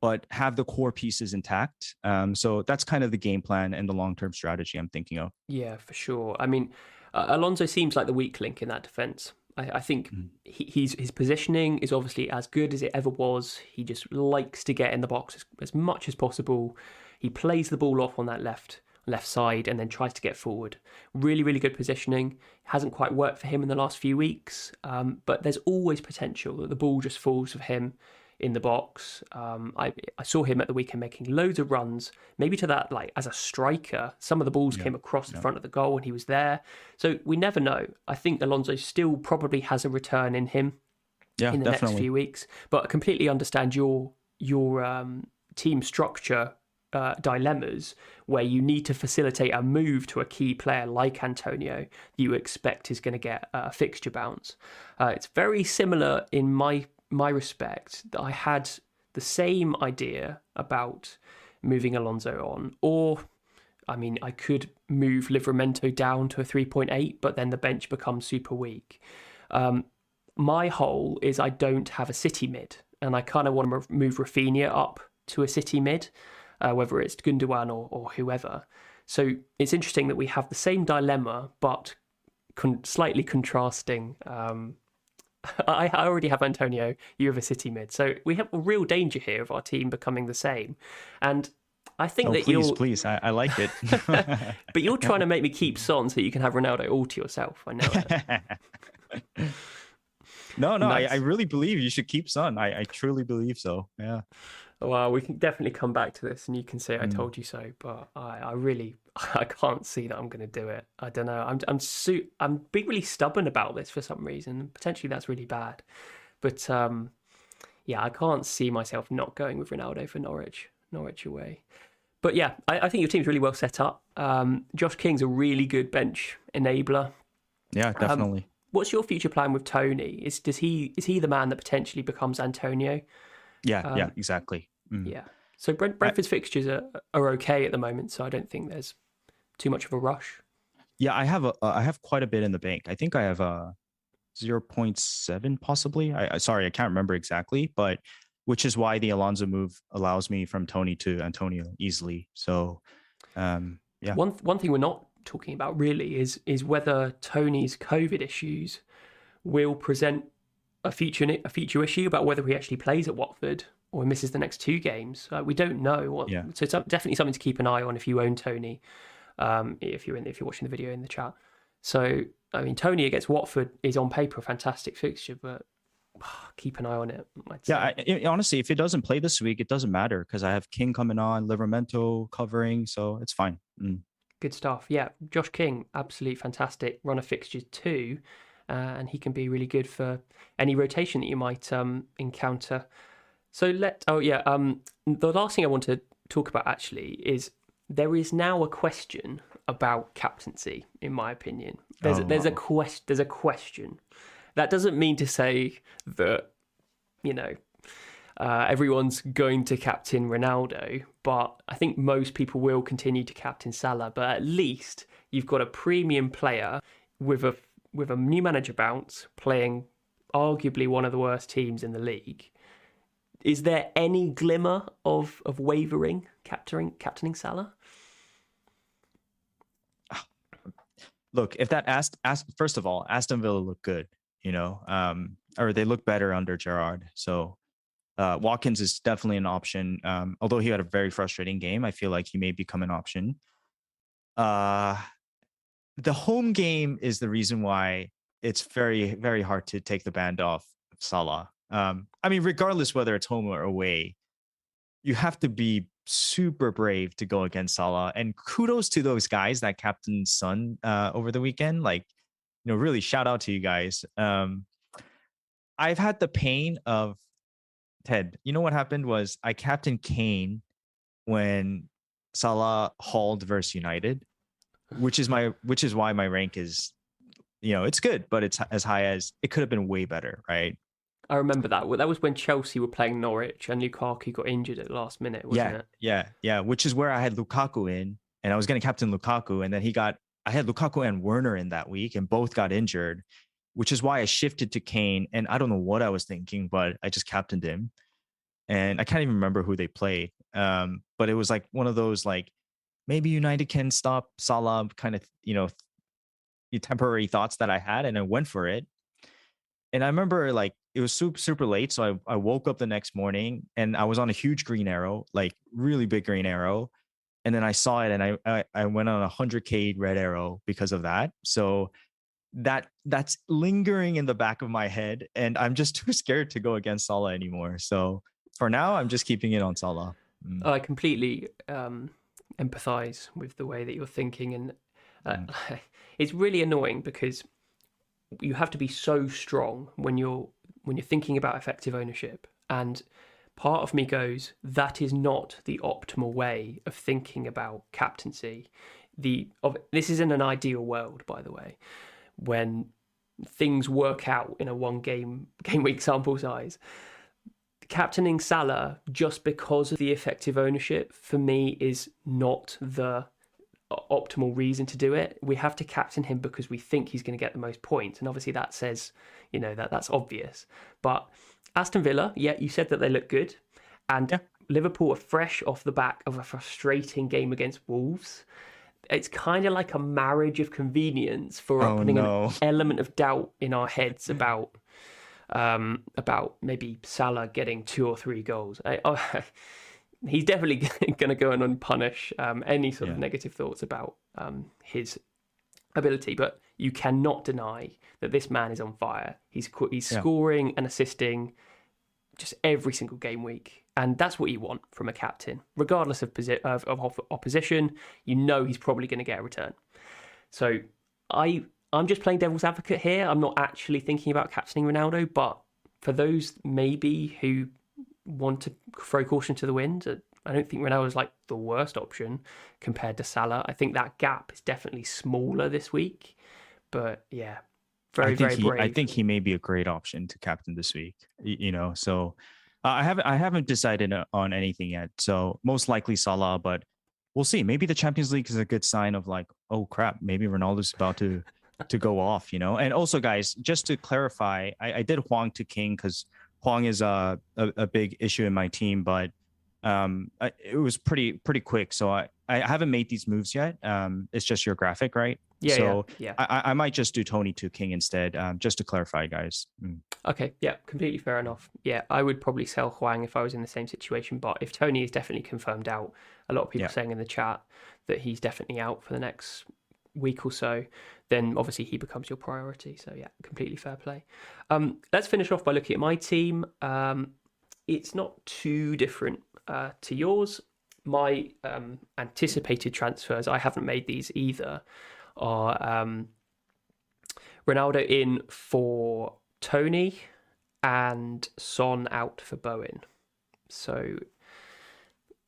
but have the core pieces intact. Um, so that's kind of the game plan and the long term strategy I'm thinking of. Yeah, for sure. I mean, uh, Alonso seems like the weak link in that defence. I, I think Mm. he, he's his positioning is obviously as good as it ever was. He just likes to get in the box as, as much as possible. He plays the ball off on that left left side and then tries to get forward. Really, really good positioning. Hasn't quite worked for him in the last few weeks, um, but there's always potential that the ball just falls for him in the box. Um, I I saw him at the weekend making loads of runs, maybe to that like as a striker. Some of the balls came across the front of the goal and he was there. So we never know. I think Alonso still probably has a return in him Yeah, in the definitely. next few weeks. But I completely understand your your um, team structure uh, dilemmas where you need to facilitate a move to a key player like Antonio you expect is going to get a fixture bounce. Uh, it's very similar in my my respect that I had the same idea about moving Alonso on, or I mean, I could move Livramento down to a 3.8, but then the bench becomes super weak. Um, my hole is I don't have a city mid, and I kind of want to move Rafinha up to a city mid, uh, whether it's Gundogan or, or whoever. So it's interesting that we have the same dilemma, but con- slightly contrasting. Um, [laughs] I, I already have Antonio, you have a city mid. So we have a real danger here of our team becoming the same. And I think Oh, that please, you're, please. I, I like it. [laughs] [laughs] but you're trying to make me keep Son so you can have Ronaldo all to yourself. I know. No, no, Nice. I, I really believe you should keep Son. I, I truly believe so. Yeah. Well, we can definitely come back to this, and you can say. I told you so. But I, I really, [laughs] I can't see that I'm going to do it. I don't know. I'm, I'm, su- I'm being really stubborn about this for some reason. Potentially that's really bad, but um, yeah, I can't see myself not going with Ronaldo for Norwich, Norwich away. But yeah, I, I think your team's really well set up. Um, Josh King's a really good bench enabler. Yeah, definitely. What's your future plan with Toney? Is does he is he the man that potentially becomes Antonio? yeah, yeah, um, exactly. Mm. Yeah. So Brent, Brentford's fixtures are, are okay at the moment, so I don't think there's too much of a rush. Yeah, I have a uh, have quite a bit in the bank. I think I have a 0.7 possibly. I, I sorry, I can't remember exactly, but which is why the Alonso move allows me from Toney to Antonio easily. So um yeah. One one thing we're not talking about really is is whether Toney's COVID issues will present a future a future issue about whether he actually plays at Watford or misses the next two games. Uh, we don't know. What, Yeah. So it's definitely something to keep an eye on if you own Toney. Um, if you're in, if you're watching the video in the chat. So I mean, Toney against Watford is on paper a fantastic fixture, but keep an eye on it. Yeah. I, I- honestly, if it doesn't play this week, it doesn't matter because I have King coming on, Livramento covering, so it's fine. Mm. Good stuff. Yeah, Josh King, absolute fantastic run of fixtures too. uh, and he can be really good for any rotation that you might um, encounter. So let oh yeah, um, the last thing I want to talk about actually is there is now a question about captaincy, in my opinion. There's Oh, there's a wow. quest there's a question. That doesn't mean to say that you know uh, everyone's going to captain Ronaldo, but I think most people will continue to captain Salah. But at least you've got a premium player with a with a new manager bounce playing arguably one of the worst teams in the league. Is there any glimmer of of wavering captaining captaining Salah? [sighs] look, if that asked, Ast first of all, Aston Villa look good, you know, um, or they look better under Gerrard. So uh, Watkins is definitely an option. Um, although he had a very frustrating game, I feel like he may become an option. Uh, the home game is the reason why it's very, very hard to take the band off of Salah. Um, I mean, regardless whether it's home or away, you have to be super brave to go against Salah. And kudos to those guys that captain Son uh, over the weekend. Like, you know, really shout out to you guys. Um, I've had the pain of Ted. You know what happened was I captain Kane when Salah hauled versus United, which is my which is why my rank is, you know, it's good, but it's as high as it could have been way better, right? I remember that. Well, That was when Chelsea were playing Norwich and Lukaku got injured at the last minute, wasn't yeah, it? yeah, yeah. Which is where I had Lukaku in, and I was going to captain Lukaku, and then he got. I had Lukaku and Werner in that week, and both got injured, which is why I shifted to Kane. And I don't know what I was thinking, but I just captained him, and I can't even remember who they played. Um, but it was like one of those like maybe United can stop Salah kind of you know temporary thoughts that I had, and I went for it. And I remember like it was super super late, so I I woke up the next morning and I was on a huge green arrow, like really big green arrow, and then I saw it and I I, I went on a hundred k red arrow because of that. So that that's lingering in the back of my head, and I'm just [laughs] too scared to go against Salah anymore. So for now, I'm just keeping it on Salah. Mm. I completely um, empathise with the way that you're thinking, and uh, [laughs] it's really annoying because you have to be so strong when you're when you're thinking about effective ownership. And part of me goes, that is not the optimal way of thinking about captaincy. The of this is in an ideal world, by the way, when things work out in a one game [laughs] game week sample size captaining Salah just because of the effective ownership for me is not the optimal reason to do it. We have to captain him because we think he's going to get the most points, and obviously that says, you know, that that's obvious. But Aston Villa, yeah, you said that they look good, and Yeah. Liverpool are fresh off the back of a frustrating game against Wolves. It's kind of like a marriage of convenience for Oh, putting no. an element of doubt in our heads about um, about maybe Salah getting two or three goals. I, oh, [laughs] he's definitely [laughs] going to go and unpunish um, any sort of negative thoughts about um, his ability. But you cannot deny that this man is on fire. He's he's Yeah. scoring and assisting just every single game week, and that's what you want from a captain, regardless of posi- of, of opposition. You know he's probably going to get a return. So I I'm just playing devil's advocate here. I'm not actually thinking about captaining Ronaldo, but for those maybe who want to throw caution to the wind, uh, I don't think Ronaldo is like the worst option compared to Salah. I think that gap is definitely smaller this week, but yeah, very I think very he, brave. I think he may be a great option to captain this week. You know, so uh, I haven't I haven't decided uh, on anything yet. So most likely Salah, but we'll see. Maybe the Champions League is a good sign of like, oh crap, maybe Ronaldo's about to to go off. You know, and also guys, just to clarify, I, I did Hwang to King because Hwang is a, a a big issue in my team, but um I, it was pretty pretty quick. So I I haven't made these moves yet. Um, it's just your graphic, right? Yeah, so yeah, yeah. I, I- might just do Toney to King instead, um, just to clarify, guys. Mm. Okay, yeah, completely fair enough. Yeah, I would probably sell Hwang if I was in the same situation, but if Toney is definitely confirmed out, a lot of people Yeah. saying in the chat that he's definitely out for the next week or so, then obviously he becomes your priority. So yeah, completely fair play. Um, let's finish off by looking at my team. Um, it's not too different uh, to yours. My um, anticipated transfers, I haven't made these either, are um, Ronaldo in for Toney and Son out for Bowen. So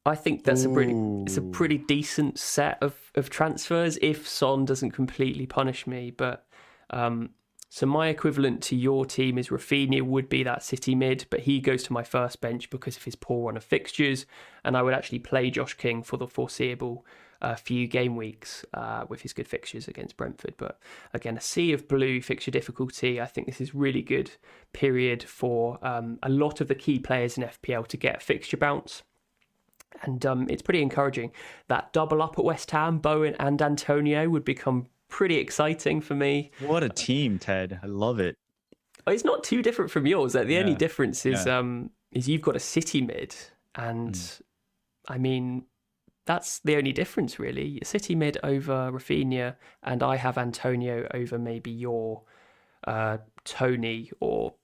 I think that's a pretty it's a pretty decent set of, of transfers if Son doesn't completely punish me. But um, so my equivalent to your team is Rafinha would be that City mid, but he goes to my first bench because of his poor run of fixtures, and I would actually play Josh King for the foreseeable uh, few game weeks uh, with his good fixtures against Brentford. But again, a sea of blue fixture difficulty. I think this is really good period for um, a lot of the key players in FPL to get a fixture bounce. And um, it's pretty encouraging. That double up at West Ham, Bowen and Antonio would become pretty exciting for me. What a team, Ted! I love it. Oh, It's not too different from yours. The only difference is Yeah. um, is you've got a City mid, and Mm. I mean that's the only difference really. City mid over Rafinha, and I have Antonio over maybe your uh, Toney or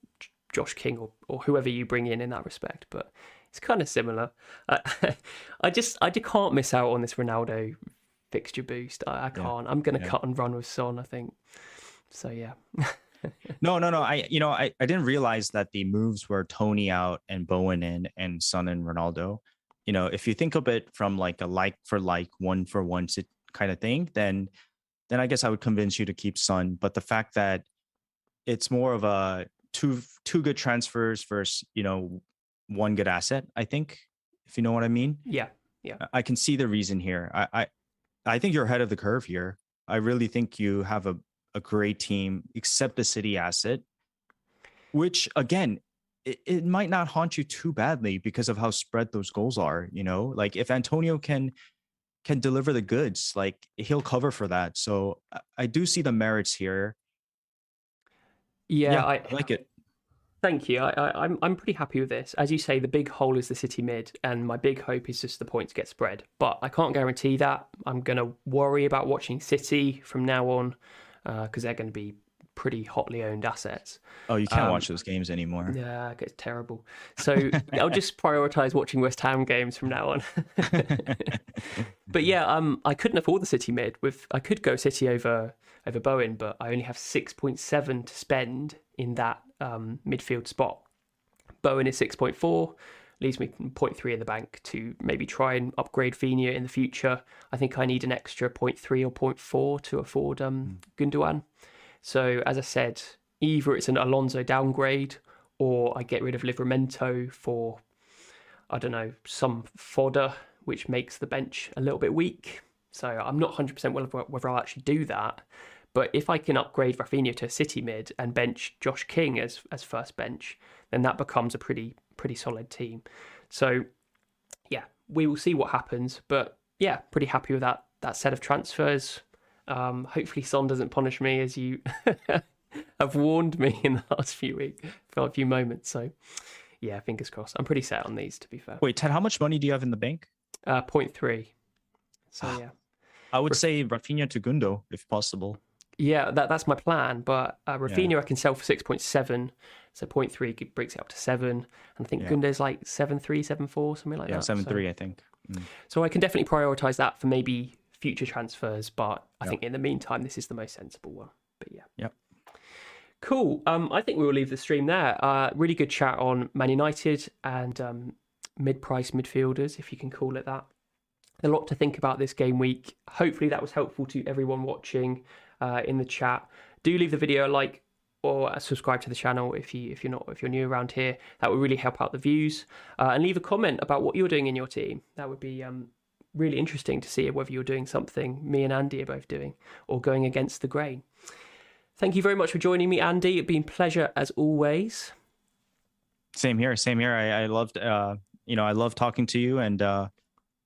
Josh King or, or whoever you bring in in that respect. But it's kind of similar. I, [laughs] I just I just can't miss out on this Ronaldo fixture boost. I, I can't. I'm going to Yeah. cut and run with Son. I think. So yeah. [laughs] No, no, no. I, you know, I, I didn't realize that the moves were Toney out and Bowen in and Son and Ronaldo. You know, if you think of it from like a like for like, one for one sit- kind of thing, then then I guess I would convince you to keep Son. But the fact that it's more of a two two good transfers versus you know one good asset, I think, if you know what I mean. yeah. I- I can see the reason here. I, I I think you're ahead of the curve here. I really think you have a, a great team, except the city asset, which again, it, it might not haunt you too badly because of how spread those goals are. You know, like if Antonio can can deliver the goods, like he'll cover for that. So I, I do see the merits here. Yeah, I, like it. Thank you. I, I, I'm I'm pretty happy with this. As you say, the big hole is the City mid, and my big hope is just the points get spread. But I can't guarantee that. I'm going to worry about watching City from now on uh, because they're going to be pretty hotly owned assets. Oh, you can't Um, watch those games anymore. Yeah, it's terrible. [laughs] So I'll just prioritize watching West Ham games from now on. [laughs] but yeah, um, I couldn't afford the City mid. With I could go City over over Bowen, but I only have six point seven to spend in that um, midfield spot. Bowen is six point four, leaves me 0.3 in the bank to maybe try and upgrade Vina in the future. I think I need an extra 0.3 or 0.4 to afford um, Gundogan. So as I said, either it's an Alonso downgrade or I get rid of Livramento for I don't know some fodder which makes the bench a little bit weak. So I'm not 100% whether whether I'll actually do that. But if I can upgrade Rafinha to a City mid and bench Josh King as as first bench, then that becomes a pretty pretty solid team. So yeah, we will see what happens. But yeah, pretty happy with that that set of transfers. Um, hopefully, Son doesn't punish me as you [laughs] have warned me in the last few weeks, for a few moments. So yeah, fingers crossed. I'm pretty set on these, to be fair. Wait, Ted, how much money do you have in the bank? Uh, point three. So Ah. yeah. I would say Rafinha to Gundo if possible. Yeah, that that's my plan. But uh, Rafinha I can sell for six point seven, so point three breaks it up to seven, and I think Yeah. Gundo's like seven three, seven four, something like that. Yeah, that. seven so, three, I think. Mm. So I can definitely prioritize that for maybe future transfers. But I Yep. think in the meantime, this is the most sensible one. But yeah. Yep. Cool. Um, I think we will leave the stream there. Uh, really good chat on Man United and um, mid-price midfielders, if you can call it that. A lot to think about this game week. Hopefully that was helpful to everyone watching uh, in the chat. Do leave the video a like or subscribe to the channel if you if you're not if you're new around here. That would really help out the views. Uh, and leave a comment about what you're doing in your team. That would be um, really interesting to see whether you're doing something me and Andy are both doing or going against the grain. Thank you very much for joining me, Andy. It's been a pleasure as always. Same here. Same here. I, I loved, uh, you know, I love talking to you, and uh,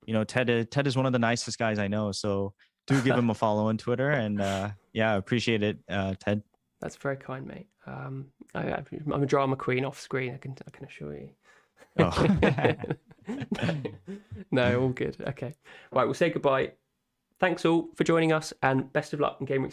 you know, Ted. uh, Ted is one of the nicest guys I know. So do [laughs] give him a follow on Twitter, and uh, yeah, I appreciate it, uh, Ted. That's very kind, mate. Um, I, I- I'm a drama queen off screen. I can I can assure you. Oh. [laughs] [laughs] [laughs] no, all good. Okay, right. We'll say goodbye. Thanks all for joining us, and best of luck in game week